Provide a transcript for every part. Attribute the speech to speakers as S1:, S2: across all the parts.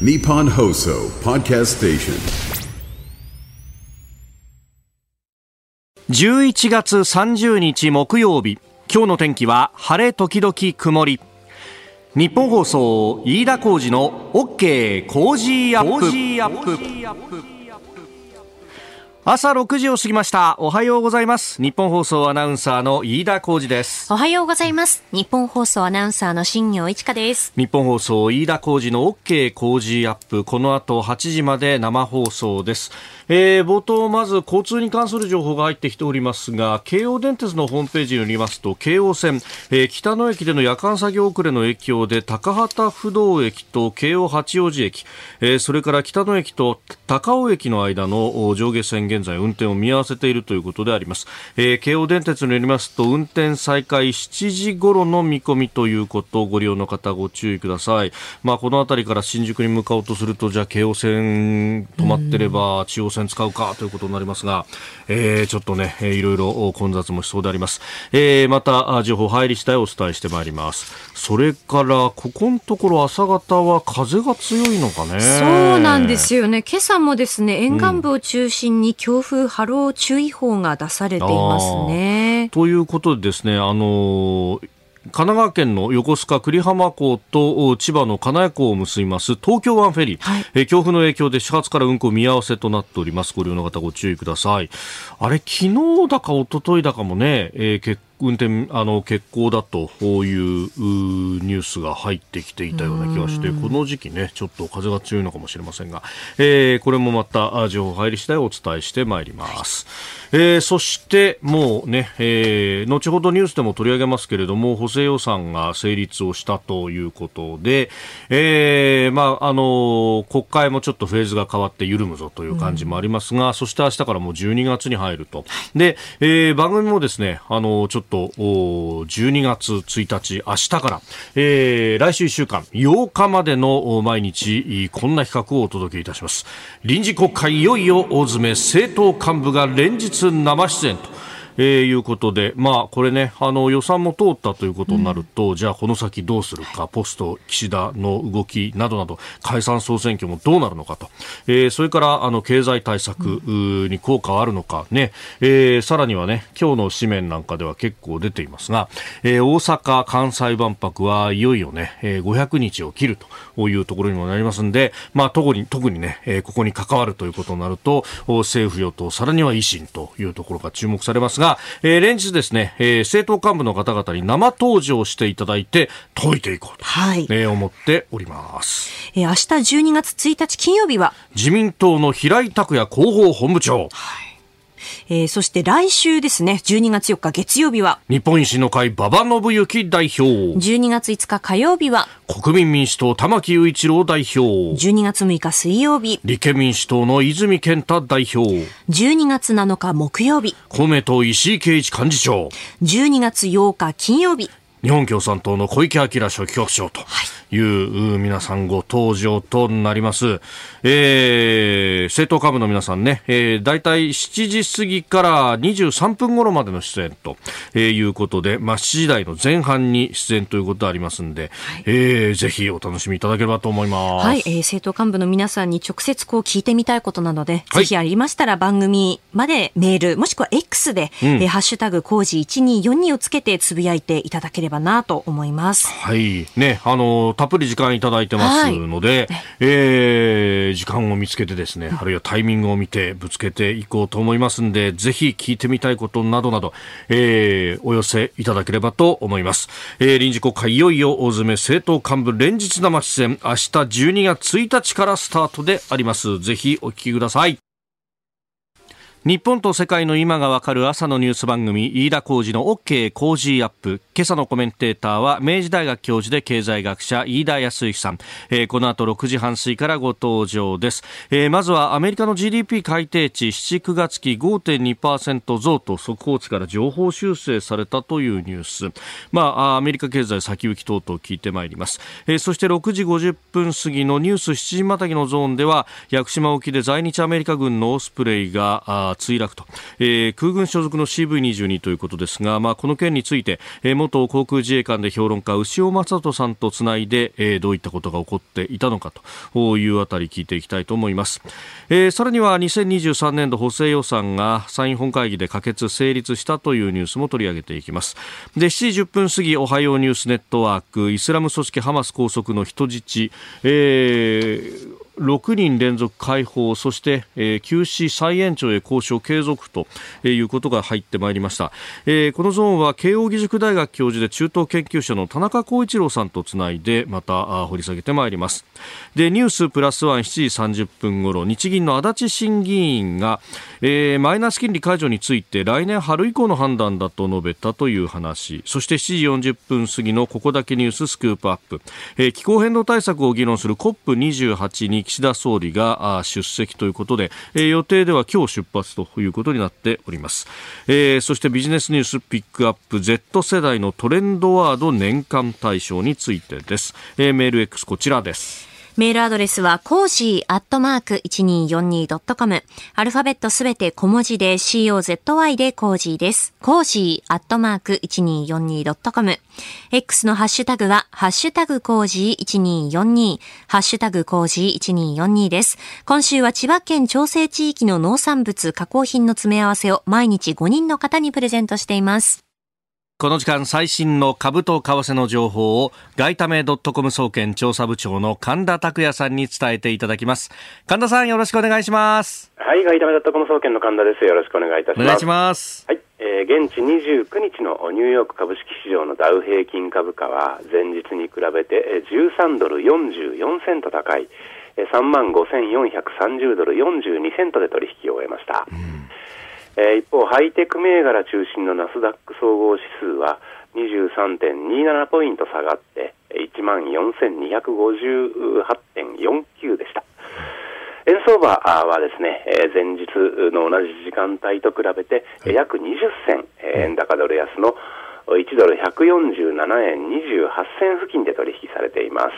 S1: Nippon Hoso Podcast Station.
S2: 11月30日木曜日。今日の天気は晴れ時々曇り。日本放送飯田浩二の OK 工事アップ朝6時を過ぎました。おはようございます。日本放送アナウンサーの飯田浩二です。
S3: おはようございます。日本放送アナウンサーの新業一華です。
S2: 日本放送飯田浩二の OK 工事アップ。この後8時まで生放送です。えー、冒頭まず交通に関する情報が入ってきておりますが京王電鉄のホームページによりますと京王線、えー、北野駅での夜間作業遅れの影響で高畑不動駅と京王八王子駅、えー、それから北野駅と高尾駅の間の上下線現在運転を見合わせているということであります、えー、京王電鉄によりますと運転再開7時頃の見込みということをご利用の方ご注意くださいまあこの辺りから新宿に向かおうとするとじゃあ京王線止まってれば中央線使うかということになりますが、えー、ちょっとね、いろいろ混雑もしそうであります。えー、また、情報入り次第お伝えしてまいります。それから、ここのところ朝方は風が強いのかね。
S3: そうなんですよね。今朝もですね、沿岸部を中心に強風波浪注意報が出されていますね。
S2: ということでですね、あのー神奈川県の横須賀久里浜港と千葉の金谷港を結びます東京湾フェリー、はい、え強風の影響で始発から運航見合わせとなっておりますご利用の方ご注意くださいあれ昨日だか一昨日だかもね、えー、結運転あの欠航だというニュースが入ってきていたような気がしてこの時期ねちょっと風が強いのかもしれませんが、えー、これもまた情報入り次第お伝えしてまいります、はい、えー、そしてもうね、えー、後ほどニュースでも取り上げますけれども補正予算が成立をしたということで、えー、まああの国会もちょっとフェーズが変わって緩むぞという感じもありますが、そして明日からもう12月に入ると。で、えー、番組もですねあのちょっとと12月1日明日から、えー、来週1週間8日までの毎日こんな企画をお届けいたします。臨時国会いよいよ大詰め政党幹部が連日生出演と。えー、いうことで、まあ、これね、あの予算も通ったということになると、うん、じゃあこの先どうするか、ポスト岸田の動きなどなど、解散総選挙もどうなるのかと、えー、それからあの経済対策に効果はあるのかね、えー、さらにはね、今日の紙面なんかでは結構出ていますが、えー、大阪・関西万博はいよいよね、えー、500日を切るというところにもなりますんで、まあ、特に、特にね、えー、ここに関わるということになると、政府与党、さらには維新というところが注目されますが、が、えー、連日ですね、えー、政党幹部の方々に生登場していただいて解いていこうと、はい、えー、思っております。
S3: えー、明日12月1日金曜日は？
S2: 自民党の平井拓也広報本部長。
S3: はいえー、そして来週ですね、12月4日月曜日は、
S2: 日本維新の会馬場信之代表。
S3: 12月5日火曜日は、
S2: 国民民主党玉木雄一郎代表。
S3: 12月6日水曜日、
S2: 立憲民主党の泉健太代表。
S3: 12月7日木曜日、
S2: 公明党石井啓一幹事長。
S3: 12月8日金曜日、
S2: 日本共産党の小池晃書記局長とい。う皆さんご登場となります。えー、政党幹部の皆さんね、えー、大体7時過ぎから23分頃までの出演と、えー、いうことで、まあ、7時台の前半に出演ということありますんで、はい、えー、ぜひお楽しみいただければと思います。
S3: はい、えー、政党幹部の皆さんに直接こう聞いてみたいことなので、はい、ぜひありましたら番組までメール、もしくは X で、うん、えー、ハッシュタグ工事1242をつけてつぶやいていただければなと思います。
S2: はい。ね、あの、たっぷり時間いただいてますので、はい、えー時間を見つけてですね、あるいはタイミングを見てぶつけていこうと思いますんで、ぜひ聞いてみたいことなどなど、えー、お寄せいただければと思います。えー、臨時国会いよいよ大詰め政党幹部連日生出演、明日12月1日からスタートであります。ぜひお聞きください。日本と世界の今がわかる朝のニュース番組飯田浩二の OK 工事アップ。今朝のコメンテーターは明治大学教授で経済学者飯田康之さん、えー、この後6時半過ぎからご登場です、えー、まずはアメリカの GDP 改定値7、9月期5.2%増と速報値から情報修正されたというニュースまあアメリカ経済先行き等々聞いてまいります、えー、そして6時50分過ぎのニュース7時またぎのゾーンでは屋久島沖で在日アメリカ軍のオスプレイが墜落と、えー、空軍所属の CV22 ということですが、まあ、この件について、えー、元航空自衛官で評論家牛尾正人さんとつないで、えー、どういったことが起こっていたのかというあたり聞いていきたいと思います、えー、さらには2023年度補正予算が参院本会議で可決成立したというニュースも取り上げていきます。で7時10分過ぎおはようニュースネットワークイスラム組織ハマス拘束の人質、えー6人連続解放そして、えー、休止再延長へ交渉継続ということが入ってまいりました、えー、このゾーンは慶應義塾大学教授で中東研究者の田中光一郎さんとつないでまた掘り下げてまいります。でニュースプラスワン7時30分ごろ日銀の足立審議員が、えー、マイナス金利解除について来年春以降の判断だと述べたという話。そして7時40分過ぎのここだけニューススクープアップ、えー、気候変動対策を議論する COP28 に岸田総理が出席ということで、え予定では今日出発ということになっております、えー、そしてビジネスニュースピックアップ Z 世代のトレンドワード年間大賞についてです、えー、メール X こちらです。
S3: メールアドレスは、 cozy アットマーク 1242.com。アルファベットすべて小文字で COZY でコージーです。 cozy アットマーク 1242.com。X のハッシュタグは、ハッシュタグコージー1242、ハッシュタグコージー1242です。今週は千葉県長生地域の農産物加工品の詰め合わせを毎日5人の方にプレゼントしています。
S2: この時間最新の株と為替の情報を外為ドットコム総研調査部長の神田拓也さんに伝えていただきます。神田さんよろしくお願いします。
S4: はい、外為ドットコム総研の神田です。よろしくお願いいたします。お
S2: 願いします。
S4: はい、えー、現地29日のニューヨーク株式市場のダウ平均株価は前日に比べて13ドル44セント高い3万5430ドル42セントで取引を終えました。うんえー、一方、ハイテク銘柄中心のナスダック総合指数は23.27ポイント下がって14,258.49でした。円相場はですね、前日の同じ時間帯と比べて約20銭、円高ドル安の1ドル147円28銭付近で取引されています。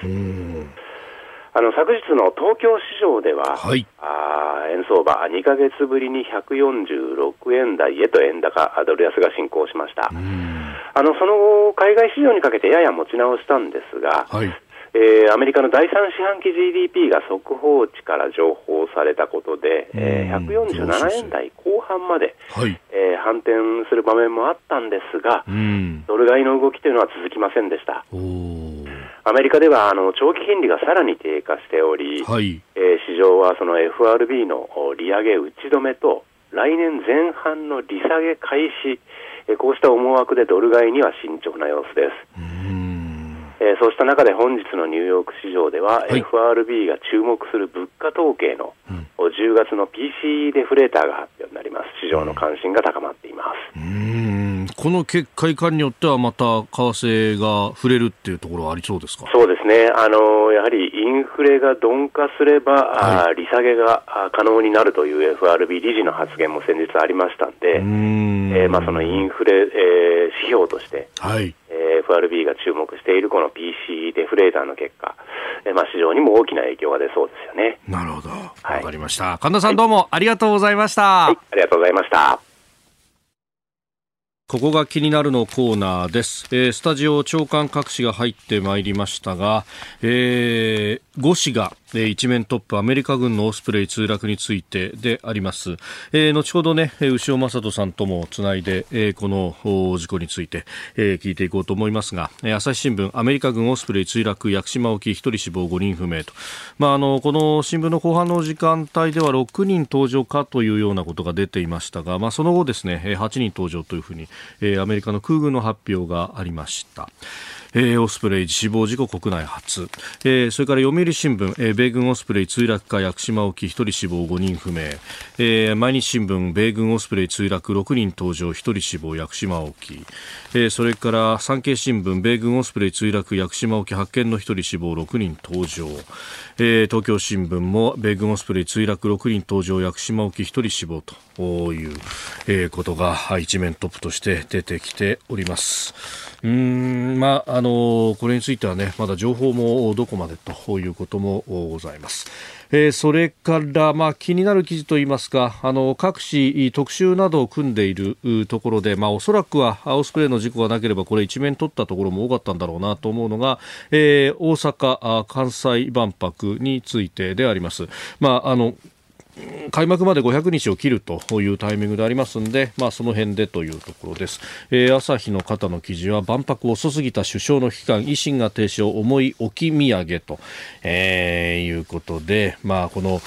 S4: あの昨日の東京市場では、はい、あ円相場、2か月ぶりに146円台へと円高、ドル安が進行しました。あのその後、海外市場にかけてやや持ち直したんですが、はい。えー、アメリカの第3四半期 GDP が速報値から情報されたことで、えー、147円台後半まで、はい。えー、反転する場面もあったんですが、ドル買いの動きというのは続きませんでした。アメリカではあの長期金利がさらに低下しており、はい、えー、市場はその FRB の利上げ打ち止めと来年前半の利下げ開始、えー、こうした思惑でドル買いには慎重な様子です。えー、そうした中で本日のニューヨーク市場では、はい、FRB が注目する物価統計の、うん、10月の PCE デフレーターが発表になります。市場の関心が高まっています。
S2: うん。この結果いかんによってはまた為替が触れるっていうところはありそうですか？
S4: そうですね、あのやはりインフレが鈍化すれば、はい、利下げが可能になるという FRB 理事の発言も先日ありましたんで、んえー、まあ、そのインフレ、えー、指標として、はいえー、FRB が注目しているこの PC デフレーターの結果、えーまあ、市場にも大きな影響が出そうですよね。
S2: なるほど、わ、はい、かりました。神田さん、どうもありがとうございました。はい、
S4: ありがとうございました。
S2: ここが気になるのコーナーです、えー、スタジオ長官各紙が入ってまいりましたが、えー、5紙が、えー、一面トップアメリカ軍のオスプレイ墜落についてであります、えー、後ほどね牛尾正人さんともつないで、えー、この事故について、えー、聞いていこうと思いますが、えー、朝日新聞アメリカ軍オスプレイ墜落屋久島沖1人死亡5人不明と、まあ、あのこの新聞の後半の時間帯では6人登場かというようなことが出ていましたが、まあ、その後ですね8人登場というふうにえー、アメリカの空軍の発表がありました。えー、オスプレイ死亡事故国内初、えー、それから読売新聞、えー、米軍オスプレイ墜落か屋久島沖1人死亡5人不明、えー、毎日新聞。米軍オスプレイ墜落6人登場。1人死亡屋久島沖、えー、それから産経新聞。米軍オスプレイ墜落屋久島沖発見の1人死亡。6人登場、えー、東京新聞も米軍オスプレイ墜落6人登場。屋久島沖1人死亡という、えー、ことが一面トップとして出てきております。うんまああのこれについてはねまだ情報もどこまでということもございます。えー、それから、まあ、気になる記事といいますかあの各紙特集などを組んでいるところで、まあ、おそらくはオスプレイの事故がなければこれ一面取ったところも多かったんだろうなと思うのが、えー、大阪・関西万博についてであります。まああの開幕まで500日を切るというタイミングでありますので、まあ、その辺でというところです、えー、朝日の方の記事は万博遅すぎた首相の期間維新が停止を重い置き土産と、えー、いうことで、まあ、この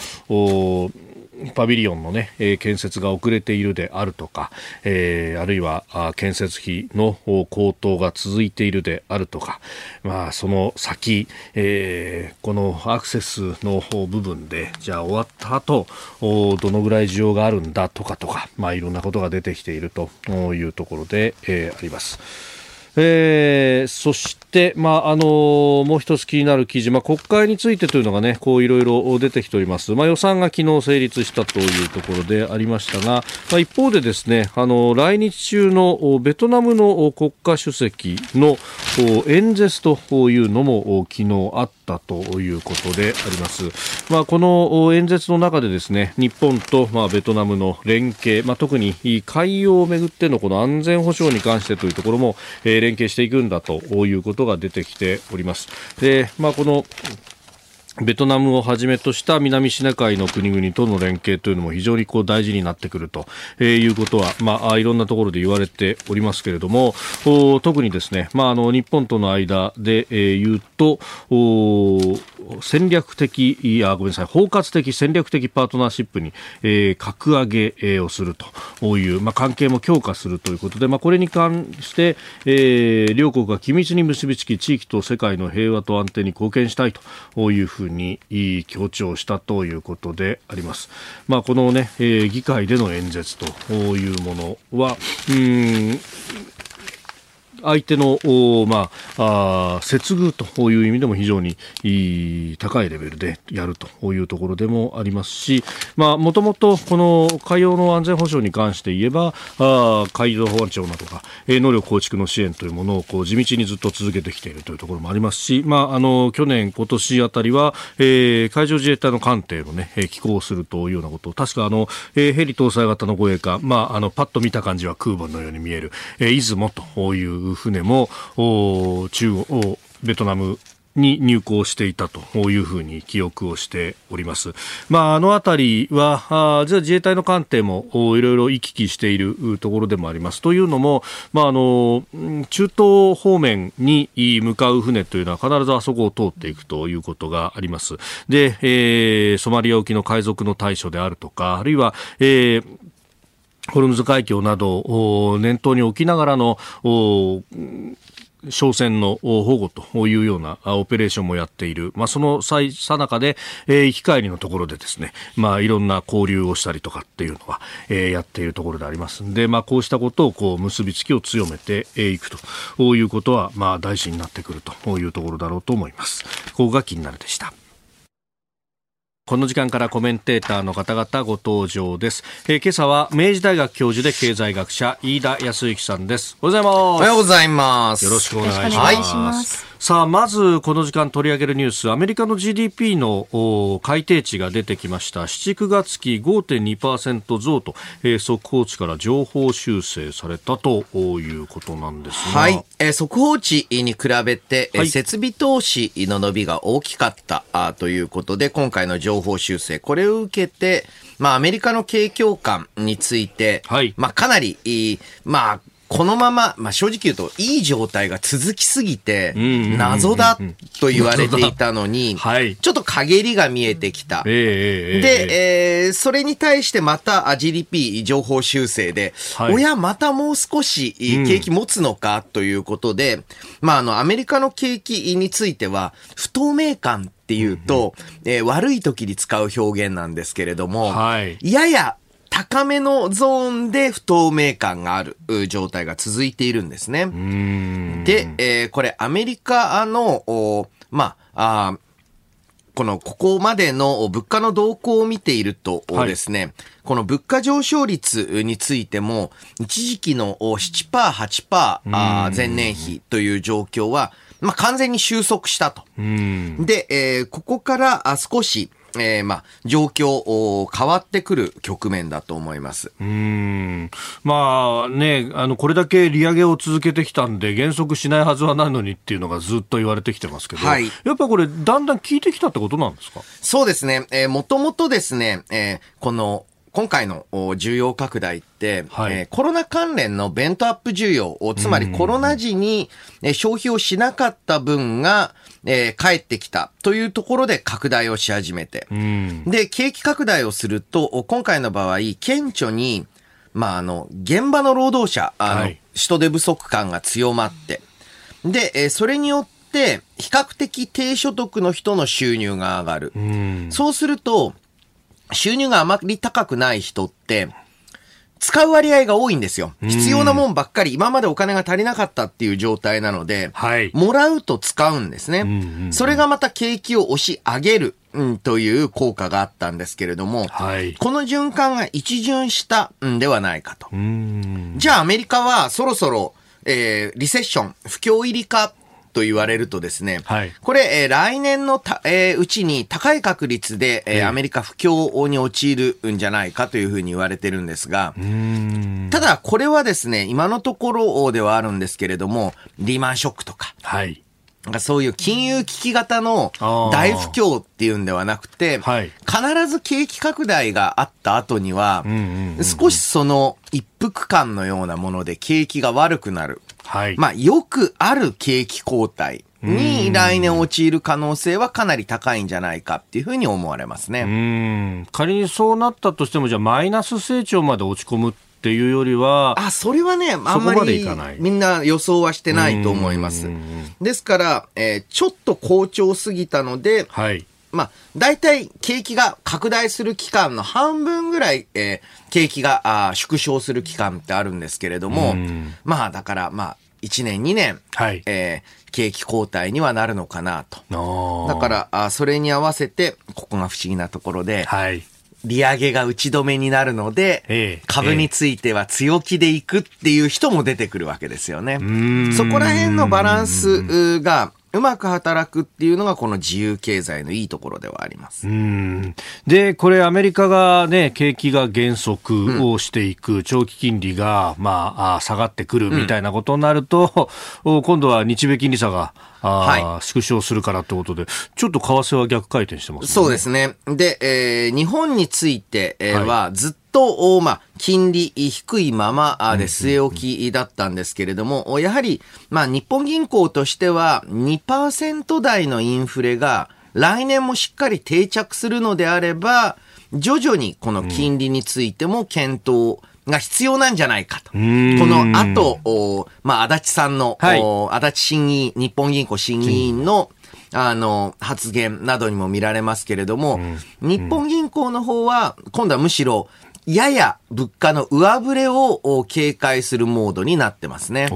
S2: パビリオンのね、えー、建設が遅れているであるとか、えー、あるいは建設費の高騰が続いているであるとか、まあ、その先、えー、このアクセスの部分で、じゃあ終わった後、どのぐらい需要があるんだとかとか、まあ、いろんなことが出てきているというところで、えー、あります。えー、そして、まああのー、もう一つ気になる記事、まあ、国会についてというのがね、こういろいろ出てきております。まあ、予算が昨日成立したというところでありましたが、まあ、一方でですね、あのー、来日中のベトナムの国家主席の演説というのも昨日あったということであります。まあ、この演説の中でですね、日本とまあベトナムの連携、まあ、特に海洋をめぐってのこの安全保障に関してというところも、えー連携していくんだということが出てきております。で、まあ、このベトナムをはじめとした南シナ海の国々との連携というのも非常にこう大事になってくると、えいうことは、まあ、いろんなところで言われておりますけれども、特にですね、まあ、あの日本との間で、えー、言うと、戦略的、いや、ごめんなさい、包括的戦略的パートナーシップに、えー、格上げをするという、まあ、関係も強化するということで、まあ、これに関して、えー、両国が緊密に結びつき、地域と世界の平和と安定に貢献したいというふうにに強調したということであります。まあ、このね、えー、議会での演説というものは、うん相手の、まあ、あ接遇という意味でも非常に高いレベルでやるというところでもありますし、もともとこの海洋の安全保障に関して言えば、あ海上保安庁などが、えー、能力構築の支援というものをこう地道にずっと続けてきているというところもありますし、まあ、あの去年、今年あたりは、えー、海上自衛隊の艦艇の、ね、寄港するというようなこと確かあの、えー、ヘリ搭載型の護衛艦、まあ、あのパッと見た感じは空母のように見える、えー、出雲という船も中国ベトナムに入港していたというふうに記憶をしております。まあ、あのあたりは、あじゃあ自衛隊の艦艇もいろいろ行き来しているところでもあります。というのも、まあ、あの、中東方面に向かう船というのは必ずあそこを通っていくということがあります。で、えー、ソマリア沖の海賊の対処であるとか、あるいは、えーホルムズ海峡などを念頭に置きながらの商船の保護というようなオペレーションもやっている。まあ、その最さなかで、えー、行き帰りのところでですね、まあ、いろんな交流をしたりとかっていうのは、えー、やっているところでありますんで、まあ、こうしたことをこう結びつきを強めていくということは、まあ、大事になってくるというところだろうと思います。ここが気になるでした。この時間からコメンテーターの方々ご登場です。えー、今朝は明治大学教授で経済学者飯田康之さんです。おはようございます。お
S5: はようございます。
S2: よろしくお願いします。さあ、まずこの時間取り上げるニュース、アメリカの GDP の改定値が出てきました。7、9月期5.2%増と、えー、速報値から情報修正されたということなんですが。
S5: はい。えー、速報値に比べて、はい、設備投資の伸びが大きかったあということで、今回の情報修正、これを受けて、まあ、アメリカの景況感について、はい、まあ、かなり、まあ、このまま、まあ、正直言うと、いい状態が続きすぎて、謎だと言われていたのに、ちょっと陰りが見えてきた。で、えー、それに対してまた GDP 情報修正で、はい、おや、またもう少し景気持つのかということで、うん、まあ、あの、アメリカの景気については、不透明感っていうと、うん、えー、悪い時に使う表現なんですけれども、はい、やや高めのゾーンで不透明感がある状態が続いているんですね。で、えー、これアメリカの、まあ、あこの、ここまでの物価の動向を見ているとですね、はい、この物価上昇率についても、一時期の7%、8%前年比という状況は、まあ、完全に収束したと。で、えー、ここから少し、えー、まあ、状況、変わってくる局面だと思います。
S2: うん。まあね、あの、これだけ利上げを続けてきたんで、減速しないはずはないのにっていうのがずっと言われてきてますけど、はい、やっぱこれ、だんだん効いてきたってことなんですか？
S5: そうですね。えー、もともとですね、えー、この、今回の需要拡大って、はい、えー、コロナ関連のベントアップ需要、つまりコロナ時に消費をしなかった分が、えー、帰ってきた。というところで拡大をし始めて、で、景気拡大をすると、今回の場合、顕著に、まあ、あの、現場の労働者、あの、はい、人手不足感が強まって、で、えー、それによって、比較的低所得の人の収入が上がる。そうすると、収入があまり高くない人って、使う割合が多いんですよ。必要なもんばっかり、今までお金が足りなかったっていう状態なので、はい、もらうと使うんですね。それがまた景気を押し上げる、うん、という効果があったんですけれども、はい、この循環が一巡したんではないかと。じゃあアメリカはそろそろ、えー、リセッション、不況入りかと言われるとですね、はい、これ、えー、来年のた、えー、うちに高い確率で、えー、アメリカ不況に陥るんじゃないかというふうに言われてるんですが、ただこれはですね、今のところではあるんですけれども、リーマンショックとか、はい、そういう金融危機型の大不況っていうんではなくて、はい、必ず景気拡大があった後には、少しその一服感のようなもので景気が悪くなる。はい、まあ、よくある景気後退に来年陥る可能性はかなり高いんじゃないかっていうふうに思われますね。
S2: 仮にそうなったとしても、じゃあマイナス成長まで落ち込むっていうよりは、
S5: あ、それはね、あんまりみんな予想はしてないと思います。ですから、えー、ちょっと好調すぎたので、はい、まあ、大体景気が拡大する期間の半分ぐらい、えー、景気があ縮小する期間ってあるんですけれども、まあ、だから、まあ、1年、2年、はい、えー、景気後退にはなるのかなと。だから、あそれに合わせて、ここが不思議なところで、はい、利上げが打ち止めになるので、え株については強気でいくっていう人も出てくるわけですよね。そこら辺のバランスが、うまく働くっていうのがこの自由経済のいいところではあります。
S2: で、これアメリカがね、景気が減速をしていく、うん、長期金利が、まあ、下がってくるみたいなことになると、うん、今度は日米金利差がはい、縮小するからってことで、ちょっと為替は逆回転してますね。
S5: そうですね。で、えー、日本について、えー、は、ずっと、まあ、金利低いままで据え置きだったんですけれども、やはり、まあ、日本銀行としては2%台のインフレが来年もしっかり定着するのであれば、徐々にこの金利についても検討が必要なんじゃないかと。この後、まあ、足立さんの、はい、足立審議、日本銀行審議員の、あの、発言などにも見られますけれども、日本銀行の方は、今度はむしろ、やや物価の上振れを警戒するモードになってますね。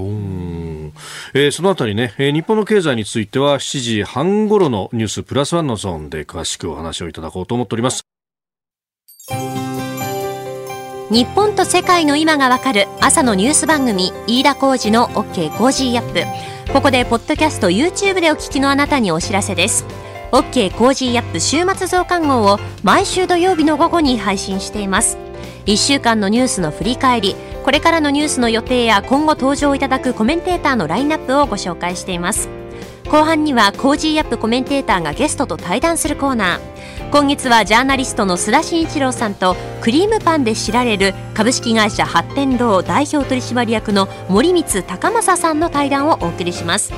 S2: えー、そのあたりね、えー、日本の経済については7時半頃のニュースプラスワンのゾーンで詳しくお話をいただこうと思っております。
S3: 日本と世界の今がわかる朝のニュース番組飯田浩司の OK コージーアップ。ここでポッドキャスト YouTube でお聞きのあなたにお知らせです。OK コージーアップ週末増刊号を毎週土曜日の午後に配信しています1週間のニュースの振り返りこれからのニュースの予定や今後登場いただくコメンテーターのラインナップをご紹介しています。後半にはコージーアップコメンテーターがゲストと対談するコーナー。今月はジャーナリストの須田慎一郎さんとクリームパンで知られる株式会社八天堂代表取締役の森光孝雅さんの対談をお送りします。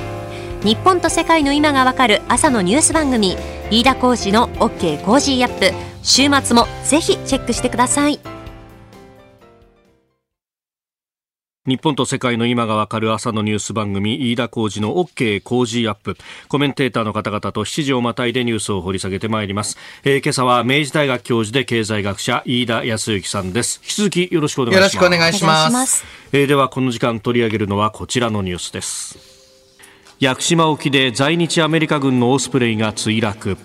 S3: 日本と世界の今がわかる朝のニュース番組飯田浩司の OK コージーアップ。週末もぜひチェックしてください。
S2: 日本と世界の今がわかる朝のニュース番組飯田浩二の OK 工事アップ。コメンテーターの方々と7時をまたいでニュースを掘り下げてまいります、えー、今朝は明治大学教授で経済学者飯田康之さんです。引き続きよろしくお願いします。
S5: よろしくお願いします。
S2: えー、ではこの時間取り上げるのはこちらのニュースです。屋久島沖で在日アメリカ軍のオスプレイが墜落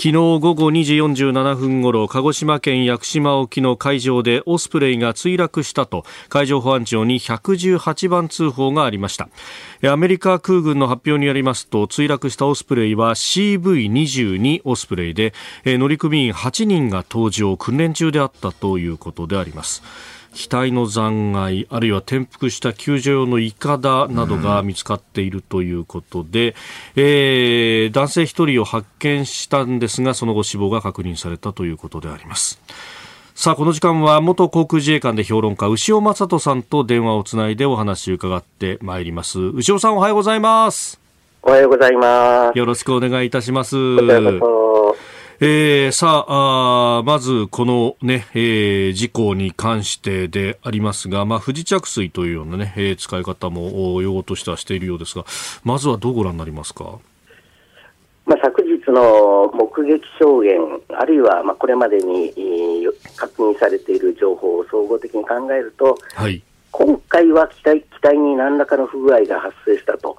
S2: 昨日午後2時47分ごろ鹿児島県屋久島沖の海上でオスプレイが墜落したと海上保安庁に118番通報がありました。アメリカ空軍の発表によりますと墜落したオスプレイは CV22 オスプレイで乗組員8人が搭乗訓練中であったということであります。機体の残骸あるいは転覆した救助用のいかだなどが見つかっているということで、うん、えー、男性1人を発見したんですがその後死亡が確認されたということであります。さあ、この時間は元航空自衛官で評論家、牛尾正人さんと電話をつないでお話を伺ってまいります。牛尾さんおはようございます。
S6: おはようございます。
S2: よろしくお願いいたします。えー、さああ、まずこのね、えー、事故に関してでありますが、まあ、不時着水というようなね、えー、使い方も用語としてはしているようですが、まずはどうご覧になりますか？
S6: まあ、昨日の目撃証言、あるいはまあこれまでに確認されている情報を総合的に考えると、はい、今回は機体機体に何らかの不具合が発生したと、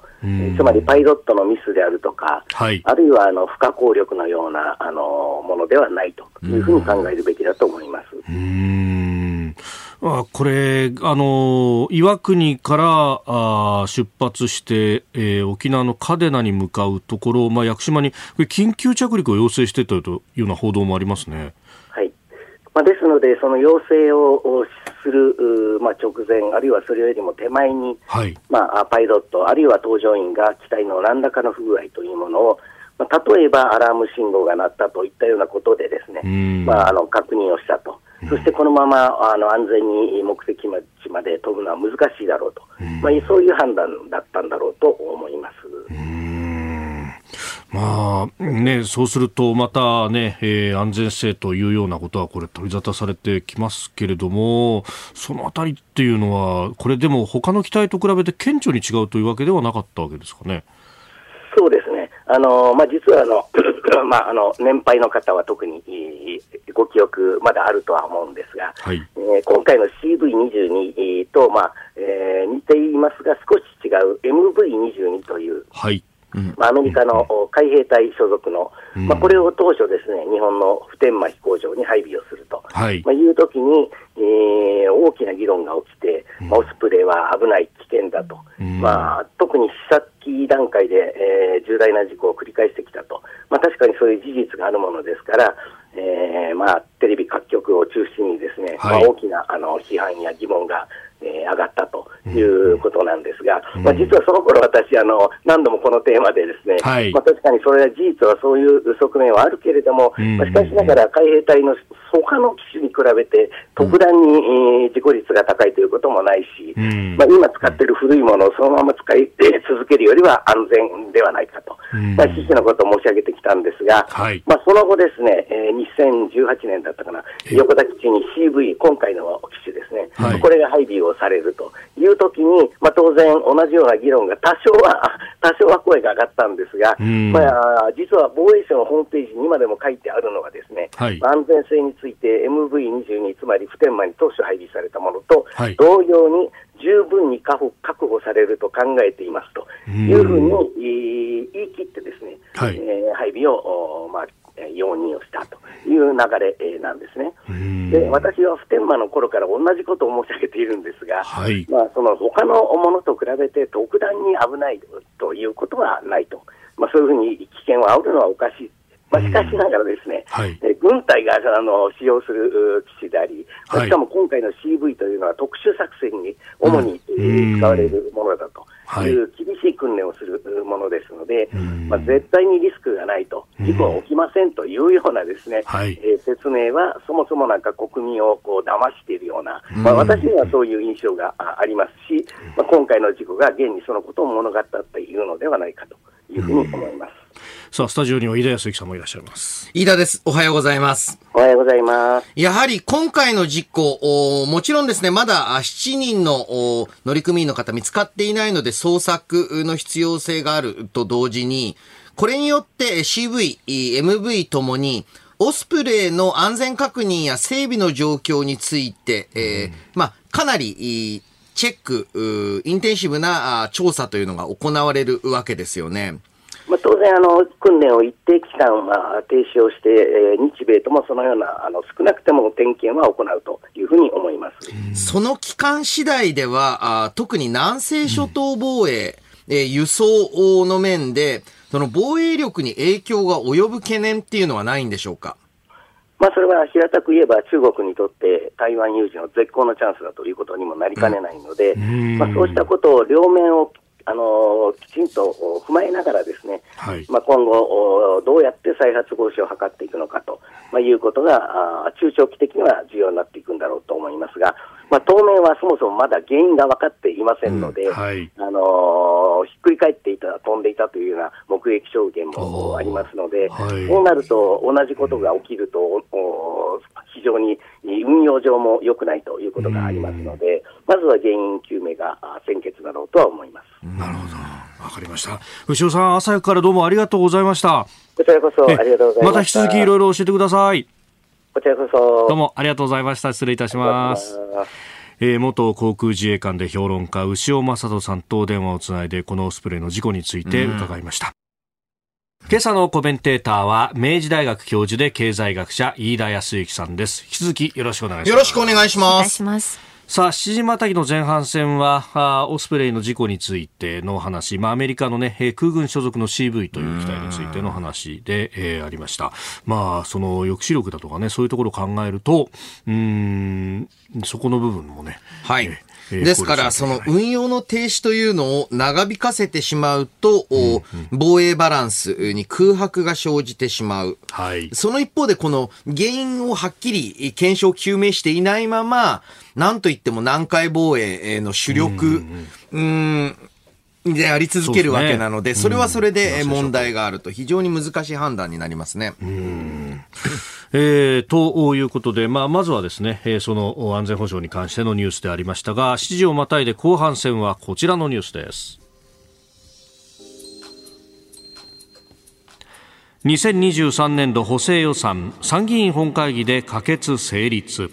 S6: つまりパイロットのミスであるとか、はい、あるいはあの不可抗力のようなあのものではないと。いうふうに考えるべきだと思います。
S2: うん。あこれ、あの岩国からあ出発して、えー、沖縄の嘉手納に向かうところ、まあ、屋久島に緊急着陸を要請してたというような報道もありますね。
S6: はいまあ、ですので、その要請をする、まあ、直前、あるいはそれよりも手前に、はい、まあ、パイロット、あるいは搭乗員が機体の何らかの不具合というものを、まあ、例えばアラーム信号が鳴ったといったようなことでですね、まあ、あの確認をしたと。そしてこのままあの安全に目的地まで飛ぶのは難しいだろうと、まあ、そういう判断だったんだろうと思います。
S2: まあね、そうするとまたね、えー、安全性というようなことはこれ取り沙汰されてきますけれども、そのあたりっていうのは、これでも他の機体と比べて顕著に違うというわけではなかったわけですかね。
S6: そうですね。あの、まあ、実はあの、まあ、あの、年配の方は特にご記憶まだあるとは思うんですが、はい、えー、今回の CV22 と、まあ、えー、似ていますが少し違う MV22 という、はい、まあ、アメリカの海兵隊所属の、まあ、これを当初ですね、日本の普天間飛行場に配備をすると、はい、まあ、いうときに、えー、大きな議論が起きて、まあ、オスプレイは危ない、危険だと、まあ、特に試作機段階で、えー、重大な事故を繰り返してきたと、まあ、確かにそういう事実があるものですから、えーまあ、テレビ各局を中心にですね、はい、まあ、大きなあの批判や疑問がえー、上がったということなんですが、うん、まあ、実はその頃私あの何度もこのテーマでですね、はい、まあ、確かにそれは事実はそういう側面はあるけれども、うん、まあ、しかしながら海兵隊の他の機種に比べて特段に、えー、事故率が高いということもないし、うん、まあ、今使っている古いものをそのまま使い続けるよりは安全ではないかと、まあ、趣旨のことを申し上げてきたんですが、はい、まあ、その後ですね、えー、2018年だったかな、横田基地に CV、今回の機種ですね、はい、これが配備をされるというときに、まあ、当然、同じような議論が多少は、多少は声が上がったんですが、まあ、実は防衛省のホームページに今でも書いてあるのがですね、はい、安全性について MV22、つまり普天間に当初配備されたものと、はい、同様に十分に確保されると考えていますと。いうふうに言い切ってですね、はい、えー、配備を、まあ、容認をしたという流れなんですね。で私は普天間の頃から同じことを申し上げているんですが、はい、まあ、その他のものと比べて特段に危ないということはないと、まあ、そういうふうに危険を煽るのはおかしい。まあ、しかしながらですね、はい、軍隊があの使用する機種であり、しかも今回の CV というのは特殊作戦に主に使われるものだと。い。う厳しい訓練をするものですので、まあ、絶対にリスクがないと、事故は起きませんというようなですね、はい、えー、説明はそもそもなんか国民をこう騙しているような、まあ、私にはそういう印象がありますし、まあ、今回の事故が現にそのことを物語ったというのではないかというふうに思います。
S2: さあ、スタジオには飯田康之さんもいらっしゃいます。
S5: 飯田です。おはようございます。
S6: おはようございます。
S5: やはり今回の事故、もちろんですね、まだ7人の乗組員の方見つかっていないので捜索の必要性があると同時に、これによって CV、MV ともに、オスプレイの安全確認や整備の状況について、えー、まあ、かなりチェック、インテンシブな調査というのが行われるわけですよね。
S6: まあ、当然あの、訓練を一定期間は停止をして、えー、日米ともそのようなあの少なくても点検は行うというふうに思います
S5: その期間次第では、あ特に南西諸島防衛、うん、えー、輸送の面で、その防衛力に影響が及ぶ懸念っていうのはないんでしょうか？
S6: まあ、それは平たく言えば、中国にとって台湾有事の絶好のチャンスだということにもなりかねないので、うん、まあ、そうしたことを両面をあのきちんと踏まえながらですね、はい、まあ、今後、どうやって再発防止を図っていくのかと、まあ、いうことがあ中長期的には重要になっていくんだろうと思いますが、まあ、当面はそもそもまだ原因が分かっていませんので、うんはい、あのひっくり返っていた、飛んでいたというような目撃証言もありますので、はい、そうなると同じことが起きると、非常に運用上も良くないということがありますので、まずは原因究明が先決だろうとは思います。
S2: なるほど。わかりました。牛尾さん、朝からどうもありがとうございました。
S6: こちらこそありがとうございました。
S2: また引き続きいろいろ教えてください。
S6: こちらこそ。
S2: どうもありがとうございました。失礼いたします。えー、元航空自衛官で評論家、牛尾正人さんと電話をつないで、このオスプレイの事故について伺いました。今朝のコメンテーターは明治大学教授で経済学者飯田康之さんです。引き続きよろしくお願いします。
S5: よろしくお願いします。
S2: さあ、7時またぎの前半戦は、あオスプレイの事故についての話、まあ、アメリカのね、空軍所属の CV という機体についての話で、えー、ありました。まあ、その抑止力だとかね、そういうところを考えると、うん、そこの部分もね、
S5: はい。えーですから、その運用の停止というのを長引かせてしまうと、防衛バランスに空白が生じてしまう。はい、その一方で、この原因をはっきり検証究明していないまま、なんといっても南海防衛の主力、うん、であり続けるわけなので、それはそれで問題があると、非常に難しい判断になりますね。
S2: えー、ということで、まあ、まずはですね、えー、その安全保障に関してのニュースでありましたが、7時をまたいで後半戦はこちらのニュースです。2023年度補正予算参議院本会議で可決成立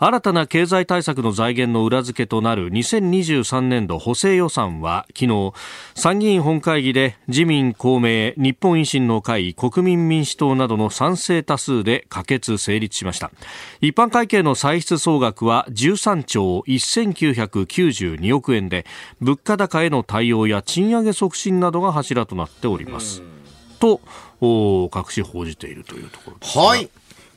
S2: 新たな経済対策の財源の裏付けとなる2023年度補正予算は昨日参議院本会議で自民公明日本維新の会国民民主党などの賛成多数で可決成立しました。一般会計の歳出総額は13兆1992億円で物価高への対応や賃上げ促進などが柱となっております。と各紙報じているというところです
S5: はい。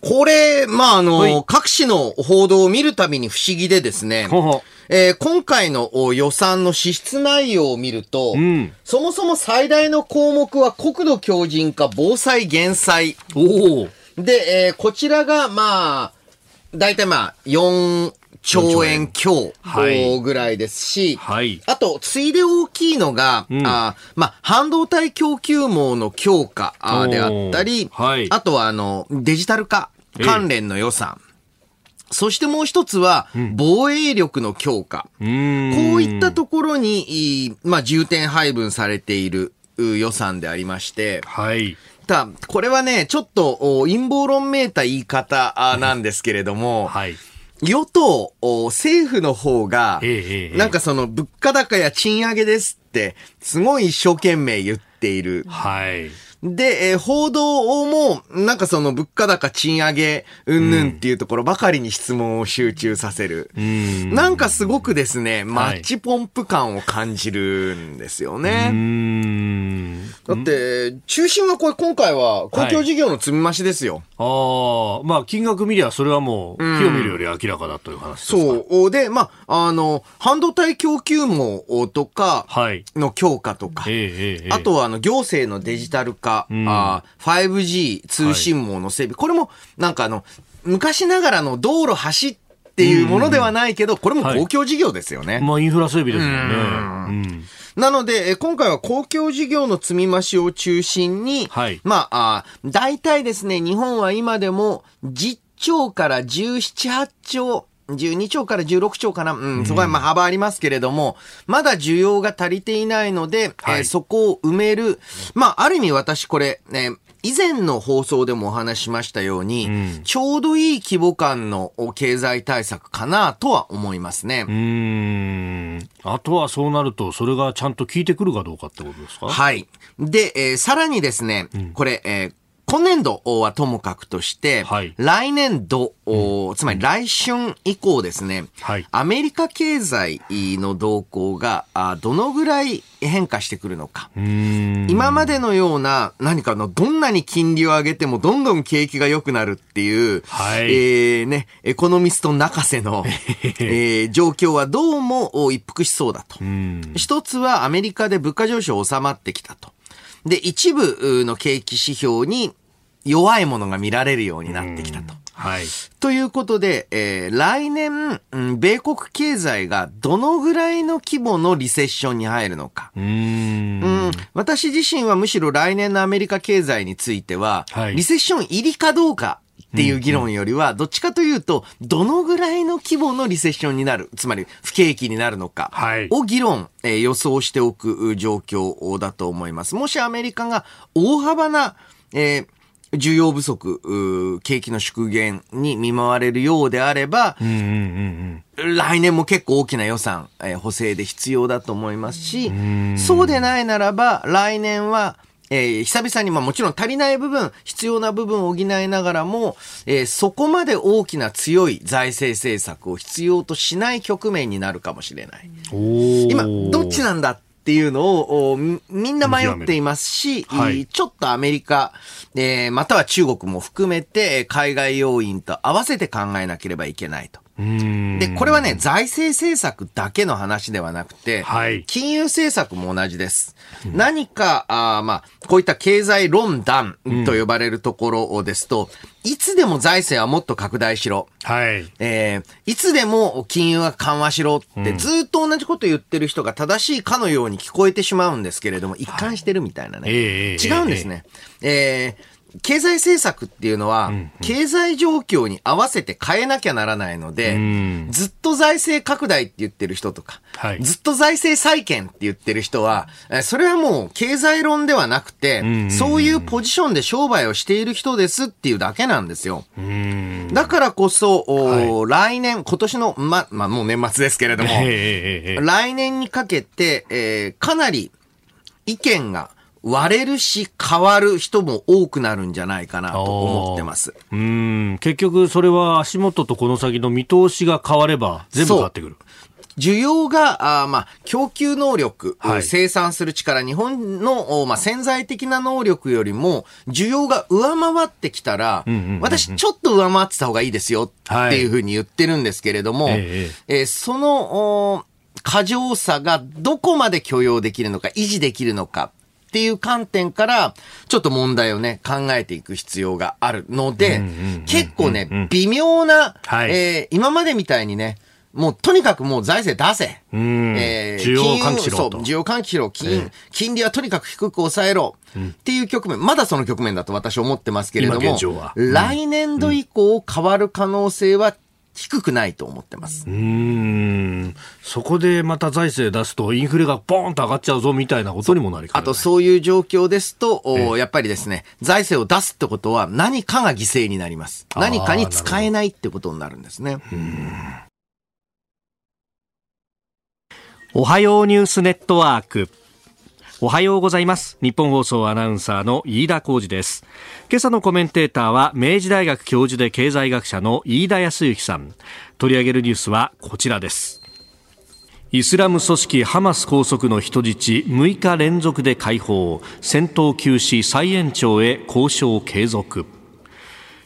S5: これ、まあ、あの、はい、各紙の報道を見るたびに不思議でですね、ほほえー、今回の予算の支出内容を見ると、うん、そもそも最大の項目は国土強靭化防災減災。で、えー、こちらが、まあ、大体まあ、4兆円強ぐらいですし、はい、あと、ついで大きいのが、うん、あまあ、半導体供給網の強化であったり、はい、あとは、あの、デジタル化関連の予算。そしてもう一つは、防衛力の強化。うん、こういったところに、まあ、重点配分されている予算でありまして、はい。たこれはね、ちょっと陰謀論めいた言い方なんですけれども、はい。与党、政府の方が、なんかその物価高や賃上げですって、すごい一生懸命言っている。はい。で、えー、報道も、なんかその物価高賃上げ、うんぬんっていうところばかりに質問を集中させる。うん、なんかすごくですね、マッチポンプ感を感じるんですよね。だって、中心はこれ今回は公共事業の積み増しですよ。
S2: はい、ああ、まあ金額見りゃそれはもう、火を見るより明らかだという話ですか、
S5: そう。で、まあ、あの、半導体供給網とかの強化とか、はい、あとはあの行政のデジタル化、化、うん、あ 5G 通信網の整備、はい、これもなんかあの、昔ながらの道路走っていうものではないけど、これも公共事業ですよね。はい、
S2: まあインフラ整備ですよね。うん。
S5: なので、今回は公共事業の積み増しを中心に、はい、まあ、あ大体ですね、日本は今でも10兆から17、8兆12兆から16兆かな、うん、そこはまあ幅ありますけれども、まだ需要が足りていないので、はい、えー、そこを埋める、まあ、ある意味私これ、ね、以前の放送でもお話しましたように、うん、ちょうどいい規模感の経済対策かなとは思いますね。う
S2: ん。あとはそうなると、それがちゃんと効いてくるかどうかってことですか？
S5: はい。で、えー、さらにですね、うん、これ、えー、今年度はともかくとして、はい、来年度、うん、つまり来春以降ですね、はい、アメリカ経済の動向がどのぐらい変化してくるのか。今までのような何かのどんなに金利を上げてもどんどん景気が良くなるっていう、はい、えー、ね、エコノミスト泣かせの、えー、状況はどうも一服しそうだと。一つはアメリカで物価上昇収まってきたと。で、一部の景気指標に弱いものが見られるようになってきたと。はい。ということで、えー、来年、うん、米国経済がどのぐらいの規模のリセッションに入るのか。うんうん私自身はむしろ来年のアメリカ経済については、はい、リセッション入りかどうかっていう議論よりは、どっちかというと、どのぐらいの規模のリセッションになる、つまり不景気になるのかを議論、えー、予想しておく状況だと思います。もしアメリカが大幅な、えー需要不足、景気の縮減に見舞われるようであれば、うんうんうん、来年も結構大きな予算、えー、補正で必要だと思いますし、そうでないならば、来年は、えー、久々に、まあもちろん足りない部分、必要な部分を補いながらも、えー、そこまで大きな強い財政政策を必要としない局面になるかもしれない。今、どっちなんだっていうのをみんな迷っていますし、はい、ちょっとアメリカ、えー、または中国も含めて海外要因と合わせて考えなければいけないと。で、これはね、財政政策だけの話ではなくて、はい、金融政策も同じです。うん、何か、あまあ、こういった経済論断と呼ばれるところですと、うん、いつでも財政はもっと拡大しろ。はい。えー、いつでも金融は緩和しろって、ずっと同じこと言ってる人が正しいかのように聞こえてしまうんですけれども、一貫してるみたいなね。はい、違うんですね。えー、えー経済政策っていうのは、経済状況に合わせて変えなきゃならないので、ずっと財政拡大って言ってる人とか、はい、ずっと財政再建って言ってる人は、それはもう経済論ではなくて、そういうポジションで商売をしている人ですっていうだけなんですよ。だからこそ、はい、来年、今年の、ま、まあ、もう年末ですけれども、来年にかけて、えー、かなり意見が、割れるし変わる人も多くなるんじゃないかなと思ってます。
S2: うん。結局それは足元とこの先の見通しが変われば全部変わってくる。
S5: 需要が、あまあ、供給能力、はい、生産する力、日本の、まあ、潜在的な能力よりも、需要が上回ってきたら、私、ちょっと上回ってた方がいいですよっていうふうに言ってるんですけれども、はい、えー、その、過剰さがどこまで許容できるのか、維持できるのかっていう観点から、ちょっと問題をね、考えていく必要があるので、結構ね、微妙な、はい、えー、今までみたいにね、もうとにかくもう財政出せ。
S2: えー、需要喚起しろ
S5: 需要喚起しろ。金、えー、金利はとにかく低く抑えろ。っていう局面、まだその局面だと私思ってますけれども、来年度以降変わる可能性は低くないと思ってます。う
S2: ん。そこでまた財政出すとインフレがポーンと上がっちゃうぞみたいなことにもなり
S5: あとそういう状況ですと、えやっぱりですね、財政を出すってことは何かが犠牲になります。何かに使えないってことになるんですね。
S2: おはようニュースネットワーク。おはようございます。日本放送アナウンサーの飯田浩二です。今朝のコメンテーターは明治大学教授で経済学者の飯田康之さん。取り上げるニュースはこちらです。イスラム組織ハマス拘束の人質6日連続で解放戦闘休止再延長へ交渉継続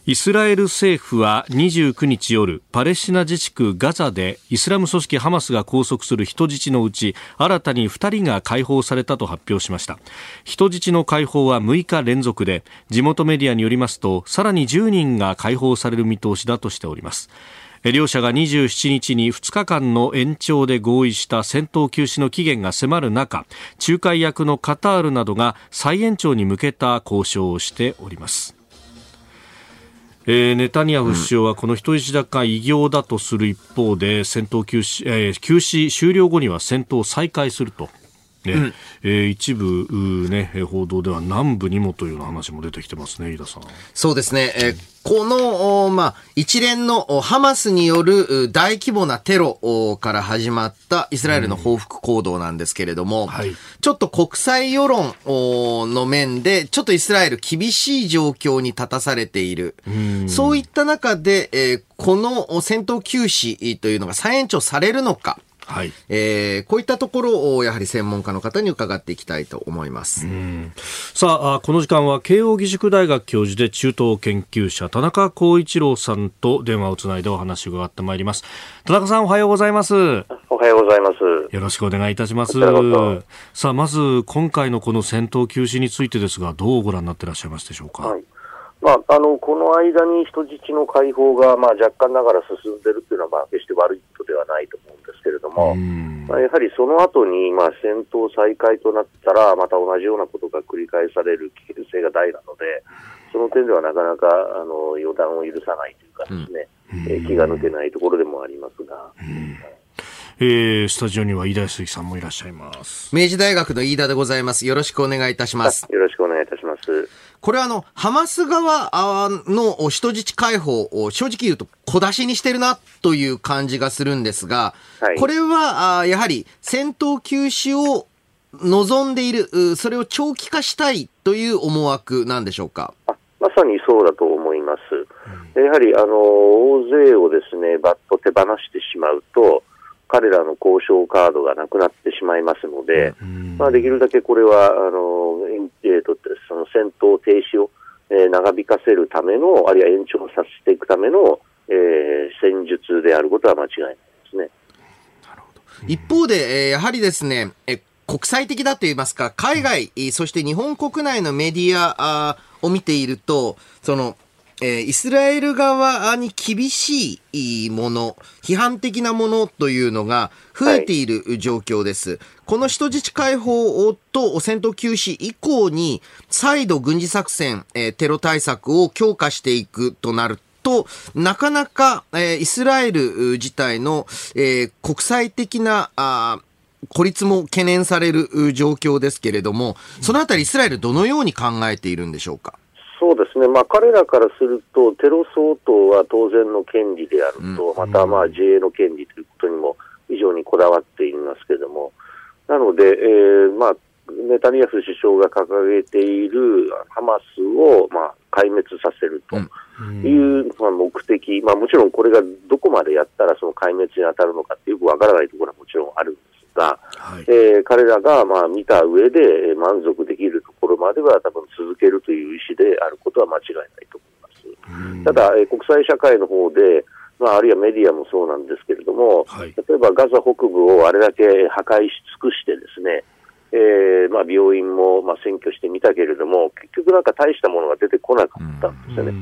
S2: イスラエル政府は29日夜パレスチナ自治区ガザでイスラム組織ハマスが拘束する人質のうち新たに2人が解放されたと発表しました。人質の解放は6日連続で地元メディアによりますとさらに10人が解放される見通しだとしております。両者が27日に2日間の延長で合意した戦闘休止の期限が迫る中仲介役のカタールなどが再延長に向けた交渉をしております。えー、ネタニヤフ首相はこの人質奪還偉業だとする一方で戦闘休止、えー、休止終了後には戦闘を再開するとね、うん、えー、一部、ね、報道では南部にもというような話も出てきてますね、飯田さん。
S5: そうですね。えーこの、まあ、一連のハマスによる大規模なテロから始まったイスラエルの報復行動なんですけれども、うんはい、ちょっと国際世論の面で、ちょっとイスラエル厳しい状況に立たされている。うそういった中で、えー、この戦闘休止というのが再延長されるのか。はい。えー、こういったところをやはり専門家の方に伺っていきたいと思います。
S2: さあ、この時間は慶應義塾大学教授で中東研究者田中光一郎さんと電話をつないでお話を伺ってまいります。田中さんおはようございます。
S7: おはようございます。
S2: よろしくお願いいたします。さあ、まず今回のこの戦闘休止についてですが、どうご覧になっていらっしゃいますでしょうか？はい
S7: まあ、あのこの間に人質の解放が、まあ、若干ながら進んでいるというのは、まあ、決して悪いことではないと思うんですけれども、まあ、やはりその後にまに、あ、戦闘再開となったら、また同じようなことが繰り返される危険性が大なので、その点ではなかなかあの予断を許さないというかですね、え気が抜けないところでもありますが。
S2: えー、スタジオには飯田康之さんもいらっしゃいます。
S5: 明治大学の飯田でございます。よろしくお願いいたします。
S7: よろしくお願いいたします。
S5: これはあの、ハマス側の人質解放を正直言うと小出しにしてるなという感じがするんですが、はい、これはあやはり戦闘休止を望んでいる、それを長期化したいという思惑なんでしょうか？
S7: まさにそうだと思います。やはりあの大勢をですね、バッと手放してしまうと、彼らの交渉カードがなくなってしまいますので、まあ、できるだけこれはあの、えーと、その戦闘停止を、えー、長引かせるための、あるいは延長させていくための、えー、戦術であることは間違いないですね。
S5: 一方で、えー、やはりですね、え国際的だといいますか、海外、そして日本国内のメディアを見ていると、その、えー、イスラエル側に厳しいもの、批判的なものというのが増えている状況です。はい、この人質解放と戦闘休止以降に、再度軍事作戦、えー、テロ対策を強化していくとなると、なかなか、えー、イスラエル自体の、え、国際的なあ孤立も懸念される状況ですけれども、そのあたりイスラエルどのように考えているんでしょうか？
S7: そうですね、まあ、彼らからすると、テロ相当は当然の権利であると、うん、またまあ自衛の権利ということにも非常にこだわっていますけれども、なので、えーまあ、ネタニヤフ首相が掲げているハマスを、まあ、壊滅させるという、まあ、目的、まあ、もちろんこれがどこまでやったらその壊滅に当たるのかってよくわからないところはもちろんあるんですが、はい、えー、彼らがまあ見た上で満足できるところまでは多分続けるという意思であることは間違いないと思います。ただ、えー、国際社会の方で、まあ、あるいはメディアもそうなんですけれども、はい、例えばガザ北部をあれだけ破壊し尽くしてですね、えーまあ、病院も、まあ、占拠してみたけれども、結局なんか大したものが出てこなかったんですよね。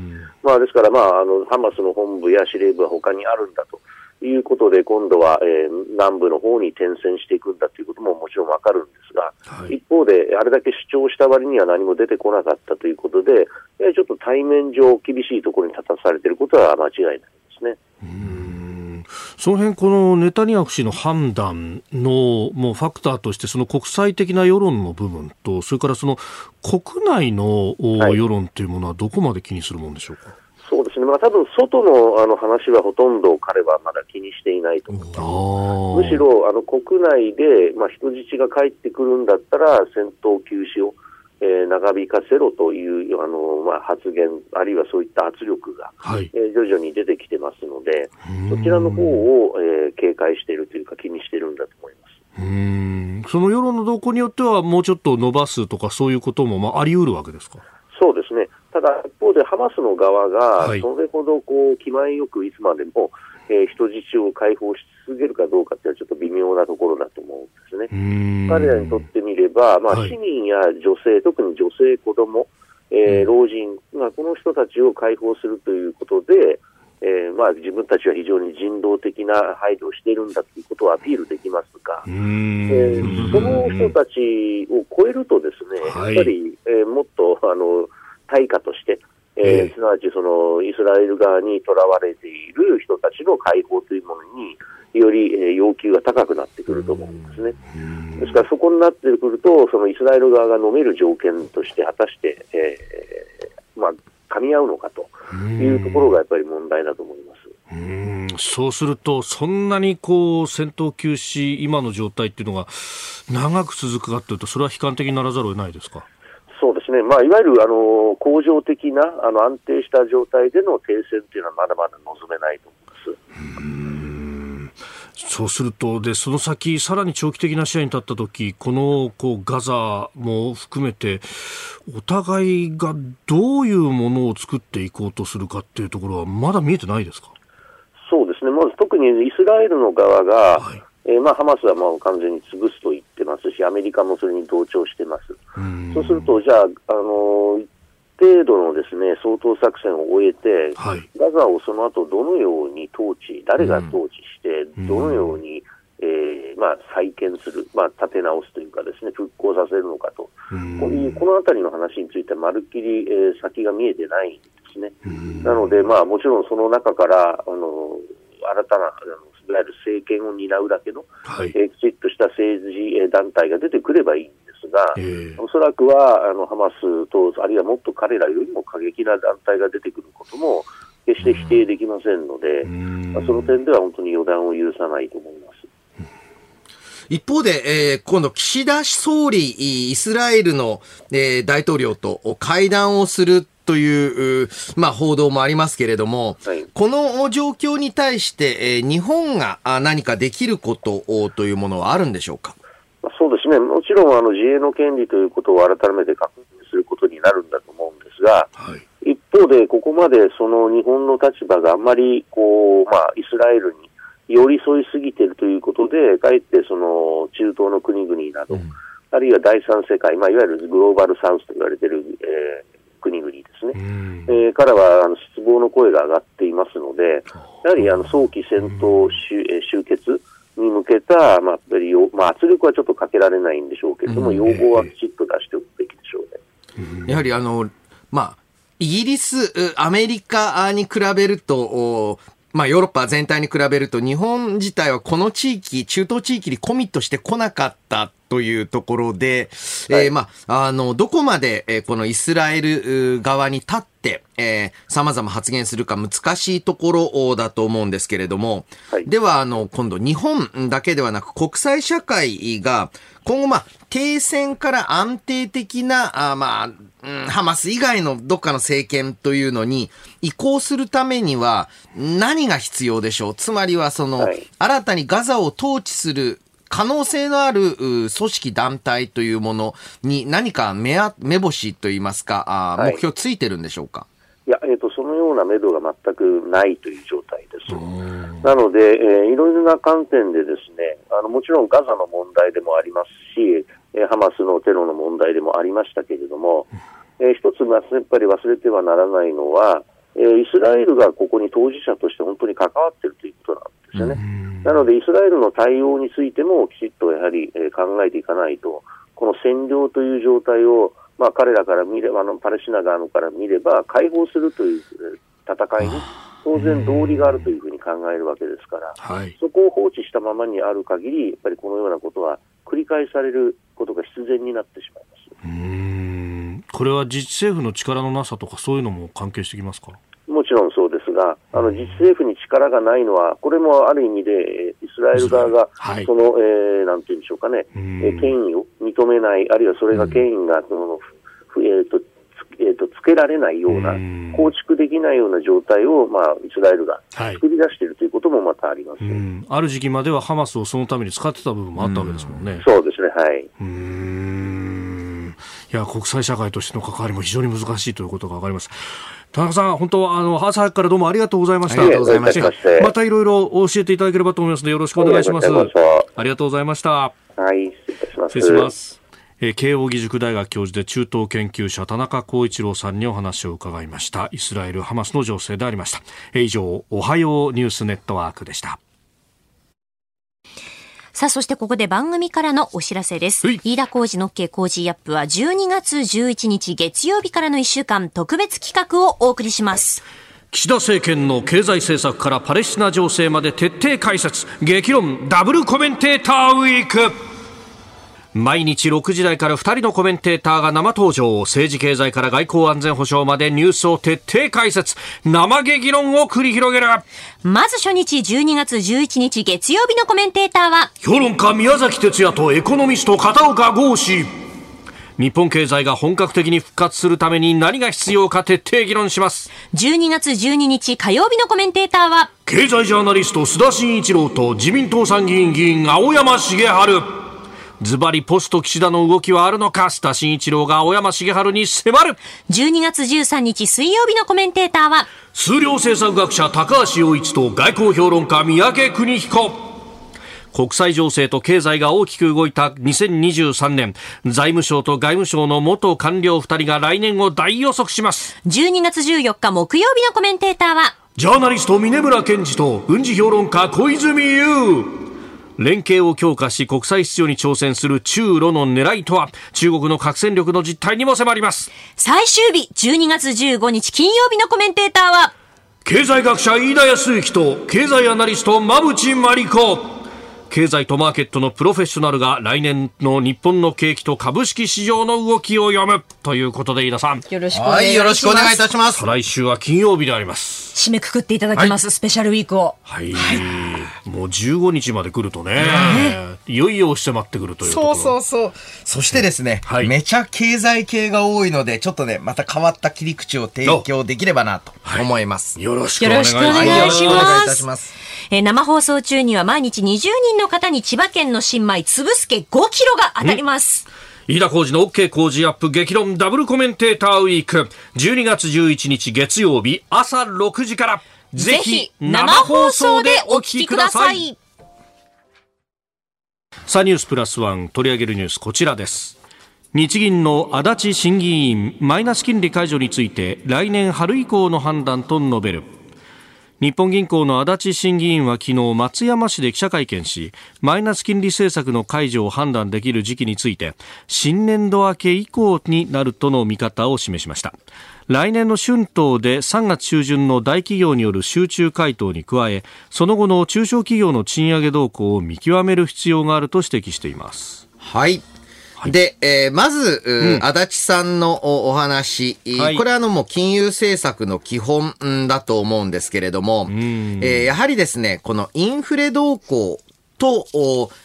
S7: まあ、ですから、まあ、あのハマスの本部や司令部は他にあるんだということで、今度は、えー、南部の方に転戦していくんだということももちろんわかるんですが、はい、一方で、あれだけ主張した割には何も出てこなかったということで、ちょっと対面上厳しいところに立たされていることは間違いないですね。
S2: その辺このネタニヤフ氏の判断のもうファクターとしてその国際的な世論の部分とそれからその国内の世論というものはどこまで気にするものでしょうか、はい
S7: ね、まあ多分外のあの話はほとんど彼はまだ気にしていないと思います。むしろあの国内で、まあ、人質が帰ってくるんだったら戦闘休止をえー、長引かせろというあの、まあ、発言、あるいはそういった圧力が、はい、えー、徐々に出てきてますので、そちらの方を、えー、警戒しているというか、気にしているんだと思います。
S2: うん。その世論の動向によっては、もうちょっと伸ばすとか、そういうことも、まあ、あり得るわけですか？
S7: ただ一方で、ハマスの側が、それほどこう気前よくいつまでも、えー、人質を解放し続けるかどうかっていうのは、ちょっと微妙なところだと思うんですね。彼らにとってみれば、まあ、市民や女性、はい、特に女性、子供、えー、老人、まあ、この人たちを解放するということで、えーまあ、自分たちは非常に人道的な配慮をしているんだということをアピールできますが、えー、その人たちを超えるとですね、はい、やっぱり、えー、もっとあの対価として、えー、すなわちそのイスラエル側にとらわれている人たちの解放というものに、より要求が高くなってくると思うんですね。ですからそこになってくると、そのイスラエル側が飲める条件として果たして、えー、まあ、噛み合うのかというところがやっぱり問題だと思います。
S2: うんそうすると、そんなにこう戦闘休止、今の状態っていうのが長く続くかというと、それは悲観的にならざるを得ないですか？
S7: そうですね、まあ、いわゆるあの恒常的なあの安定した状態での停戦というのはまだまだ望めないと思います。
S2: そうするとで、その先、さらに長期的な視野に立ったとき、このこうガザも含めて、お互いがどういうものを作っていこうとするかっていうところは、まだ見えてないですか？
S7: そうですね、まず特にイスラエルの側が、はい、えー、まあ、ハマスはもう完全に潰すと言ってますし、アメリカもそれに同調してます。そうすると、じゃあ、あのー程度のですね掃討作戦を終えて、はい、ガザをその後どのように統治、誰が統治して、うん、どのように、えーまあ、再建する、まあ、立て直すというか、ですね復興させるのかと、うん、こうこのあたりの話について、まるっきり、えー、先が見えてないんですね。うん、なので、まあ、もちろんその中からあの新たな、いわゆる政権を担うだけの、はい、えー、きちっとした政治団体が出てくればいいんですが、えー、おそらくはあのハマスと、あるいはもっと彼らよりも過激な団体が出てくることも決して否定できませんので、まあ、その点では本当に予断を許さないと思います。
S5: 一方で、えー、今度、岸田総理、イスラエルの、えー、大統領と会談をするという、まあ、報道もありますけれども、はい、この状況に対して、えー、日本が何かできることというものはあるんでしょうか？
S7: そうですね、もちろんあの自衛の権利ということを改めて確認することになるんだと思うんですが、はい、一方で、ここまでその日本の立場があんまりこう、まあ、イスラエルに寄り添いすぎているということで、かえってその中東の国々など、うん、あるいは第三世界、まあ、いわゆるグローバルサウスと言われている、えー、国々ですね、うん、えー、からはあの失望の声が上がっていますので、やはりあの早期戦闘終,、終結、に向けた、まあ、まあ、圧力はちょっとかけられないんでしょうけれども、要望はきちっと出しておくべきでしょう
S5: ね。やはりあの、まあ、イギリス、アメリカに比べると、まあ、ヨーロッパ全体に比べると、日本自体はこの地域、中東地域にコミットしてこなかったというところで、はい、えー、まあ、あの、どこまで、えー、このイスラエル側に立って、えー、様々発言するか難しいところだと思うんですけれども、はい、では、あの、今度日本だけではなく国際社会が今後、まあ、停戦から安定的な、あまあ、うん、ハマス以外のどっかの政権というのに移行するためには何が必要でしょう？つまりはその、はい、新たにガザを統治する可能性のある組織団体というものに何か目目星といいますか、あ目標ついてるんでしょうか、
S7: いや、えーと、そのような目処が全くないという状態です。なので、えー、いろいろな観点でですねあのもちろんガザの問題でもありますし、えー、ハマスのテロの問題でもありましたけれども、えー、一つやっぱり忘れてはならないのは、えー、イスラエルがここに当事者として本当に関わっているということなんですよね。なので、イスラエルの対応についてもきちっとやはり、えー、考えていかないと、この占領という状態を、まあ、彼らから見れば、あのパレスチナ側のから見れば、解放するという戦いに当然道理があるというふうに考えるわけですから、はい、そこを放置したままにある限り、やっぱりこのようなことは繰り返されることが必然になってしまいます。
S2: これは自治政府の力のなさとか、そういうのも関係してきますか？
S7: もちろんそうが、あの自治政府に力がないのは、これもある意味で、イスラエル側が、その、はい、えー、なんていうんでしょうかね、えー、権威を認めない、あるいはそれが権威が、その、えーとえーと、つけられないような、構築できないような状態を、まあ、イスラエルが作り出しているということもまたあります、
S2: ね、ある時期まではハマスをそのために使ってた部分もあったわけですもんね。
S7: うそうですね、はい。
S2: うん。いや、国際社会としての関わりも非常に難しいということが分かります。田中さん、本当、あの、朝早くからどうもありがとうございました。ありがとうございました。またいろいろ教えていただければと思いますので、よろしくお願いします。ありがとうございました。は
S7: い、失礼いたします。
S2: 失礼します。えー、慶應義塾大学教授で中東研究者田中光一郎さんにお話を伺いましたイスラエルハマスの情勢でありました、えー、以上おはようニュースネットワークでした
S3: さあ、そしてここで番組からのお知らせです。飯田浩二の OK 工事アップは12月11日月曜日からの1週間特別企画をお送りします。
S2: 岸田政権の経済政策からパレスチナ情勢まで徹底解説激論ダブルコメンテーターウィーク毎日6時台から2人のコメンテーターが生登場。政治経済から外交安全保障までニュースを徹底解説。生激論を繰り広げる。
S3: まず初日12月11日月曜日のコメンテーターは
S2: 評論家宮崎哲也とエコノミスト片岡剛志日本経済が本格的に復活するために何が必要か徹底議論します。
S3: 12月12日火曜日のコメンテーターは
S2: 経済ジャーナリスト須田慎一郎と自民党参議院議員青山茂春ズバリポスト岸田の動きはあるのか？須田慎一郎が青山茂春に迫る。
S3: 12月13日水曜日のコメンテーターは？
S2: 数量政策学者高橋洋一と外交評論家三宅邦彦。国際情勢と経済が大きく動いた2023年。財務省と外務省の元官僚2人が来年を大予測します。
S3: 12月14日木曜日のコメンテーターは？
S2: ジャーナリスト峰村健二と軍事評論家小泉悠連携を強化し国際秩序に挑戦する中ロの狙いとは？中国の核戦力の実態にも迫ります。
S3: 最終日12月15日金曜日のコメンテーターは？
S2: 経済学者飯田康之と経済アナリスト馬淵真理子経済とマーケットのプロフェッショナルが来年の日本の景気と株式市場の動きを読む。ということで飯田さん。
S3: よろしくお願いします、はい、よろしくお願いいたします。
S2: 来週は金曜日であります。
S3: 締めくくっていただきます、はい、スペシャルウィークを。
S2: はい、はい、もう15日まで来るとね、いよいよ迫ってくるという
S5: そうそうそう。そしてですね、はい、めちゃ経済系が多いのでちょっとねまた変わった切り口を提供できればなと思います、
S2: よろしくお願い
S3: します。えー、生放送中には毎日20人のの方に千葉県の新米つぶすけ5キロが当たります。
S2: 飯田浩二の OK 工事アップ激論ダブルコメンテーターウィーク。12月11日月曜日朝6時から。ぜひ生放送でお聞きください。さあニュースプラスワン取り上げるニュースこちらです。日銀の足立審議員マイナス金利解除について来年春以降の判断と述べる。日本銀行の足立審議員は昨日松山市で記者会見しマイナス金利政策の解除を判断できる時期について新年度明け以降になるとの見方を示しました。来年の春闘で3月中旬の大企業による集中回答に加えその後の中小企業の賃上げ動向を見極める必要があると指摘しています。
S5: はい。で、えー、まず、うん、足立さんのお話、はい、これはあのもう金融政策の基本だと思うんですけれども、えー、やはりですね、このインフレ動向と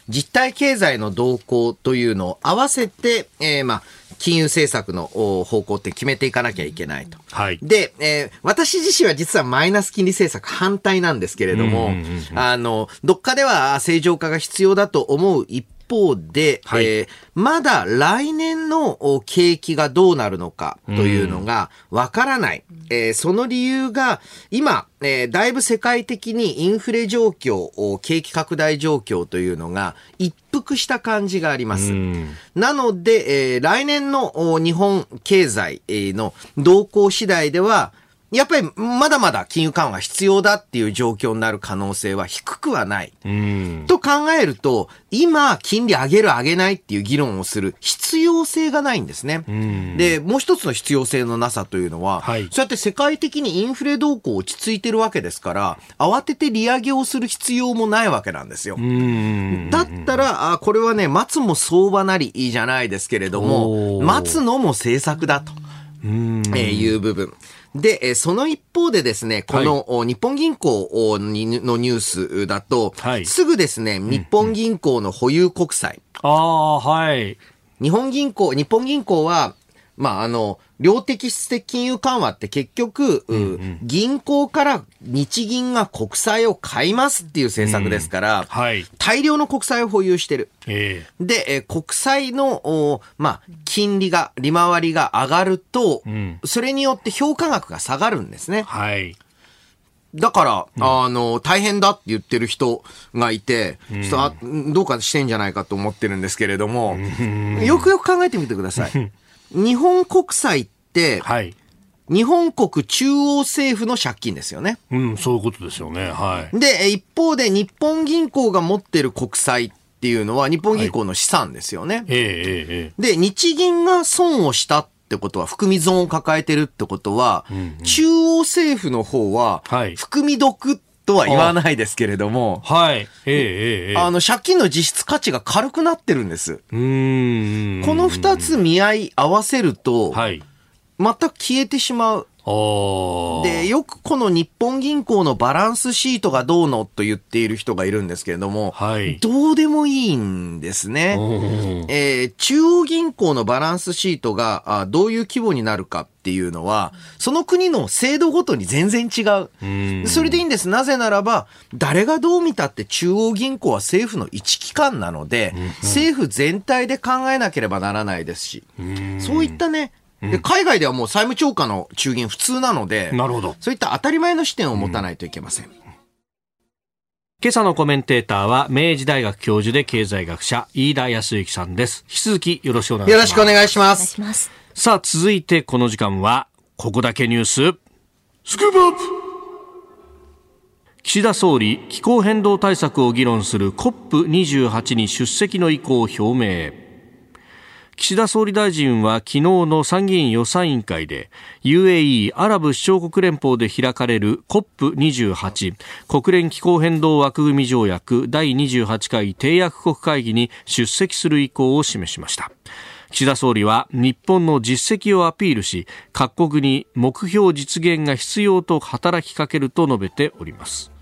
S5: 実体経済の動向というのを合わせて、えー、まあ、金融政策の方向って決めていかなきゃいけないと。はい、で、えー、私自身は実はマイナス金利政策反対なんですけれども、あの、どっかでは正常化が必要だと思う一方で、はい、えー、まだ来年の景気がどうなるのかというのがわからない。えー、その理由が、今、えー、だいぶ世界的にインフレ状況、景気拡大状況というのが一服した感じがあります。なので、えー、来年の日本経済の動向次第では、やっぱりまだまだ金融緩和が必要だっていう状況になる可能性は低くはない。と考えると、今、金利上げる上げないっていう議論をする必要性がないんですね。で、もう一つの必要性のなさというのは、はい、そうやって世界的にインフレ動向落ち着いてるわけですから、慌てて利上げをする必要もないわけなんですよ。だったら、あこれはね、待つも相場なりじゃないですけれども、待つのも政策だと。えー、いう部分。で、その一方でですね、この、日本銀行のニュースだと、はい、すぐですね、日本銀行の保有国債。
S2: ああ、はい。
S5: 日本銀行、日本銀行は、まあ、あの、量的質的金融緩和って結局、うんうん、銀行から日銀が国債を買いますっていう政策ですから、うんはい、大量の国債を保有してる。えー、で、え国債の、まあ、金利が、利回りが上がると、うん、それによって評価額が下がるんですね。はい。だから、うん、あの、大変だって言ってる人がいて、うん、ちょっとどうかしてんじゃないかと思ってるんですけれども、よくよく考えてみてください。日本国債って、はい。日本国中央政府の借金ですよね。
S2: うん、そういうことですよね。は
S5: い。で、一方で日本銀行が持ってる国債っていうのは日本銀行の資産ですよね。はい、ええええ。で、日銀が損をしたっってことは、含み損を抱えてるってことは、うんうん、中央政府の方は、含み毒とは言わないですけれども、
S2: はい。え
S5: えええ、あの、借金の実質価値が軽くなってるんです。うん。この二つ見合い合わせると、はい。全く消えてしまう。で、よくこの日本銀行のバランスシートがどうのと言っている人がいるんですけれども、はい、どうでもいいんですね。えー、中央銀行のバランスシートがあどういう規模になるかっていうのは、その国の制度ごとに全然違う。うそれでいいんです。なぜならば、誰がどう見たって中央銀行は政府の一機関なので、政府全体で考えなければならないですし、そういったね、で、海外ではもう債務超過の中銀普通なので、
S2: なるほど。
S5: そういった当たり前の視点を持たないといけません。うん、
S2: 今朝のコメンテーターは、明治大学教授で経済学者、飯田康之さんです。引き続きよろしくお願いします。
S5: よろしくお願いします。ます
S2: さあ、続いてこの時間は、ここだけニュース、スクープアップ岸田総理、気候変動対策を議論する COP28 に出席の意向を表明。岸田総理大臣は昨日の参議院予算委員会で UAE アラブ首長国連邦で開かれる COP28 国連気候変動枠組条約第28回締約国会議に出席する意向を示しました。岸田総理は日本の実績をアピールし各国に目標実現が必要と働きかけると述べております、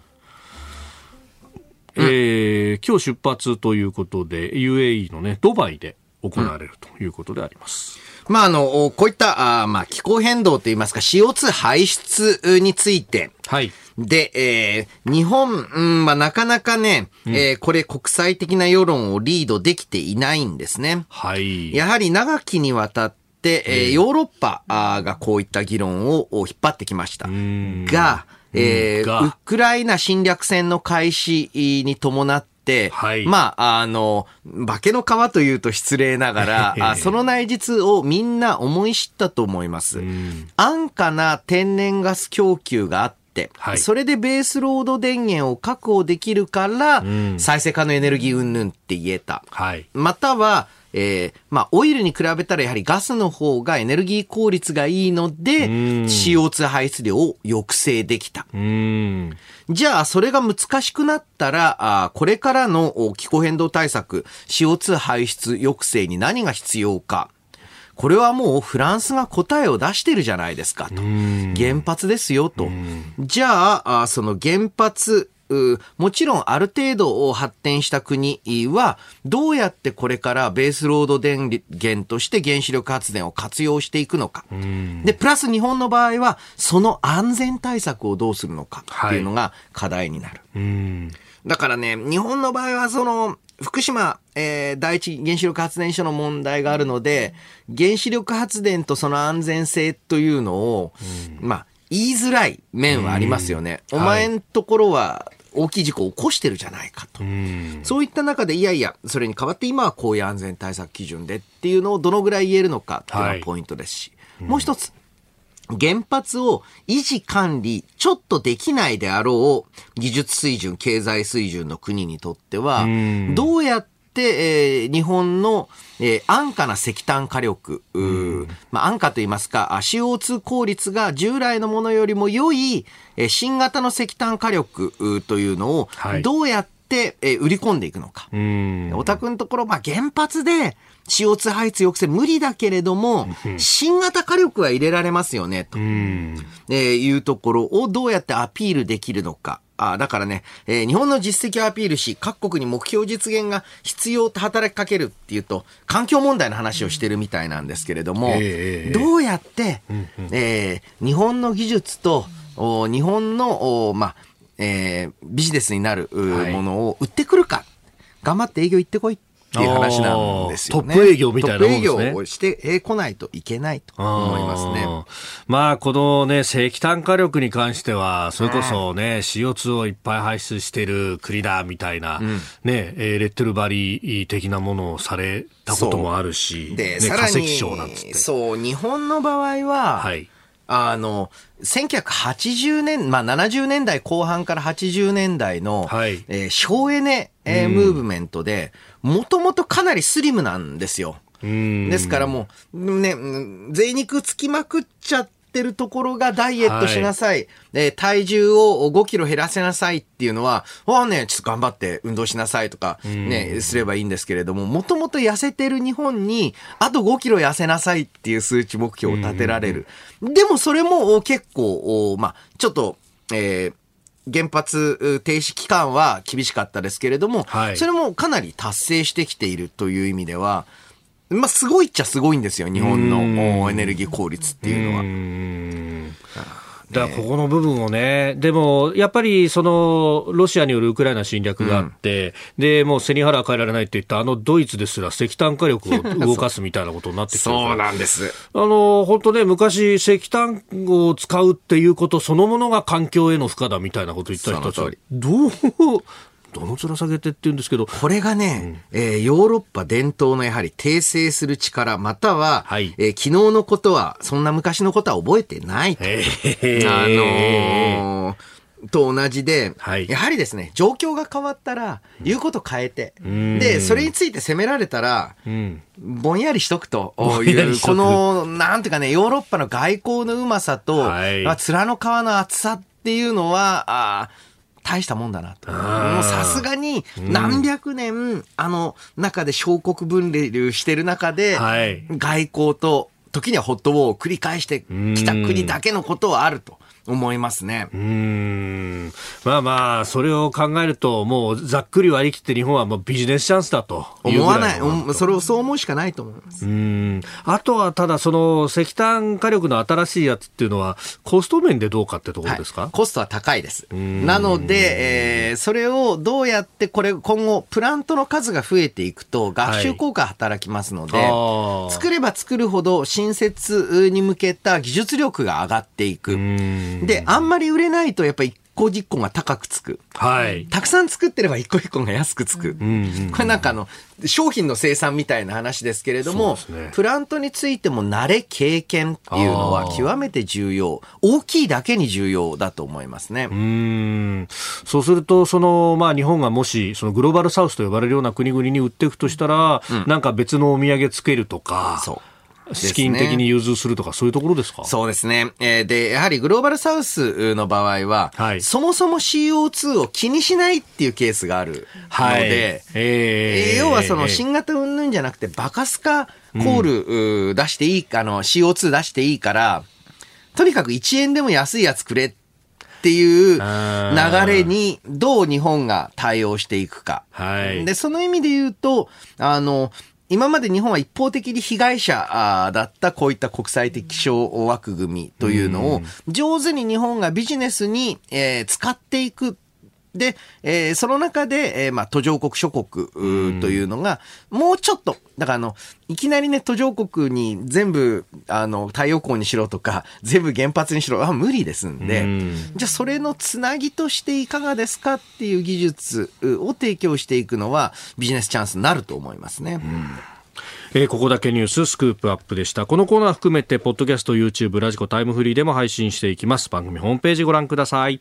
S2: うん、えー、今日出発ということで UAE のねドバイで行われるということであります。
S5: うん、まあ、あの、こういった、あまあ、気候変動といいますか、CO2 排出について、はい。で、えー、日本、うん、まあ、なかなかね、うん、えー、これ国際的な世論をリードできていないんですね。はい。やはり長きにわたって、えー、ヨーロッパがこういった議論を引っ張ってきました。が、えー、ウクライナ侵略戦の開始に伴って、はい、まあ、あの、化けの皮というと失礼ながら、その内実をみんな思い知ったと思います。安価な天然ガス供給があって、はい、それでベースロード電源を確保できるから、再生可能エネルギー云々って言えた。はい、または、えー、まあ、オイルに比べたらやはりガスの方がエネルギー効率がいいので、CO2 排出量を抑制できた。じゃあ、それが難しくなったら、あこれからの気候変動対策、CO2 排出抑制に何が必要か。これはもうフランスが答えを出してるじゃないですかと。原発ですよと。じゃあ、その原発もちろんある程度発展した国は、どうやってこれからベースロード電源として原子力発電を活用していくのか。で、プラス日本の場合は、その安全対策をどうするのかっていうのが課題になる。はい、だからね、日本の場合はその、福島、えー、第一原子力発電所の問題があるので、原子力発電とその安全性というのを、まあ、言いづらい面はありますよね。お前んところは大きい事故を起こしてるじゃないかと。そういった中で、いやいや、それに代わって今はこういう安全対策基準でっていうのをどのぐらい言えるのかっていうのがポイントですし、はい、もう一つ、原発を維持管理、ちょっとできないであろう技術水準、経済水準の国にとっては、どうやって、えー、日本の、えー、安価な石炭火力、まあ、安価と言いますか、CO2 効率が従来のものよりも良い、え新型の石炭火力というのを、どうやって、え売り込んでいくのか。お宅のところ、まあ、原発で CO2 排出抑制無理だけれども、新型火力は入れられますよね、と、えいうところをどうやってアピールできるのか。あだからね、えー、日本の実績をアピールし、各国に目標実現が必要と働きかけるっていうと、環境問題の話をしてるみたいなんですけれども、えー、どうやって、えー、日本の技術と、日本の、まあ、えー、ビジネスになるものを売ってくるか、はい、頑張って営業行ってこいっていう話なんですよね。
S2: トップ営業みたいなもん
S5: ですね。トップ営業をしてこないといけないと思いますね。
S2: まあ、このね、石炭火力に関しては、それこそね、CO2 をいっぱい排出してる国だみたいな、うん、ね、レッテルバリ的なものをされたこともあるし、
S5: で、ね、さらに、そう、日本の場合は、はい、あの、1980年、まあ70年代後半から80年代の、はい、えー、省エネ、えー、ムーブメントで、もともとかなりスリムなんですよ。ですからもう、ね、贅肉つきまくっちゃってるところがダイエットしなさい。はい、体重を5キロ減らせなさいっていうのは、わね、ちょっと頑張って運動しなさいとか、ね、すればいいんですけれども、もともと痩せてる日本に、あと5キロ痩せなさいっていう数値目標を立てられる。でもそれも結構、まあ、ちょっと、えー、原発停止期間は厳しかったですけれども、はい、それもかなり達成してきているという意味では、まあ、すごいっちゃすごいんですよ、日本のエネルギー効率っていうのは。
S2: だからここの部分をね、でもやっぱりそのロシアによるウクライナ侵略があって、うん、でもう背に腹は変えられないって言ったあのドイツですら石炭火力を動かすみたいなことになってきて
S5: そうなんです。
S2: あの本当ね、昔、石炭を使うっていうことそのものが環境への負荷だみたいなこと言った人たちは、どうどの面下げてって言うんですけど。
S5: これがね、うん、えー、ヨーロッパ伝統のやはり訂正する力、または、はい、えー、昨日のことは、そんな昔のことは覚えてないと。あのーと同じで、はい、やはりですね、状況が変わったら、言うこと変えて、うん、で、それについて責められたら、うん、ぼんやりしとくという、この、なんていうかね、ヨーロッパの外交のうまさと、はい、まあ、面の皮の厚さっていうのは、あ大したもんだなと。もうさすがに何百年、うん、あの中で小国分類してる中で、はい、外交と時にはホットウォーを繰り返してきた国だけのことはあると。思いますね。う
S2: ん。まあまあ、それを考えると、もうざっくり割り切って日本はもうビジネスチャンスだと
S5: 思わない。それをそう思うしかないと思います。う
S2: ん。あとは、ただその石炭火力の新しいやつっていうのは、コスト面でどうかってところですか、はい、
S5: コストは高いです。なので、えー、それをどうやってこれ今後、プラントの数が増えていくと、学習効果働きますので、はい、作れば作るほど新設に向けた技術力が上がっていく。で、あんまり売れないとやっぱ一個一個が高くつく。はい。たくさん作ってれば一個一個が安くつく。うんうん、これなんかあの、商品の生産みたいな話ですけれども、ね、プラントについても慣れ経験っていうのは極めて重要。大きいだけに重要だと思いますね。う
S2: ん。そうすると、その、まあ日本がもし、そのグローバルサウスと呼ばれるような国々に売っていくとしたら、うん、なんか別のお土産つけるとか。そう。資金的に融通するとか、そういうところですか？
S5: そうですね。えー、で、やはりグローバルサウスの場合は、はい、そもそも CO2 を気にしないっていうケースがあるので、はい、えー、要はその新型云々じゃなくて、バカスカコール、出していい、あの、CO2 出していいから、とにかく1円でも安いやつくれっていう流れにどう日本が対応していくか。はい、で、その意味で言うと、あの、今まで日本は一方的に被害者だったこういった国際的気象枠組みというのを上手に日本がビジネスに、え使っていくで、えー、その中で、えー、まあ、途上国諸国というのが、もうちょっと、だからあの、いきなりね、途上国に全部、あの、太陽光にしろとか、全部原発にしろ、あ、無理ですんで、ん。じゃあそれのつなぎとしていかがですかっていう技術を提供していくのは、ビジネスチャンスになると思いますね。
S2: えー、ここだけニューススクープアップでした。このコーナー含めてポッドキャスト YouTube ラジコタイムフリーでも配信していきます。番組ホームページご覧ください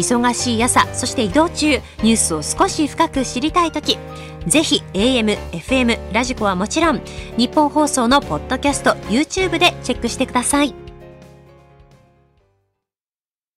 S3: 忙しい朝そして移動中ニュースを少し深く知りたい時ぜひ AM、FM、ラジコはもちろんニッポン放送のポッドキャスト YouTube でチェックしてください。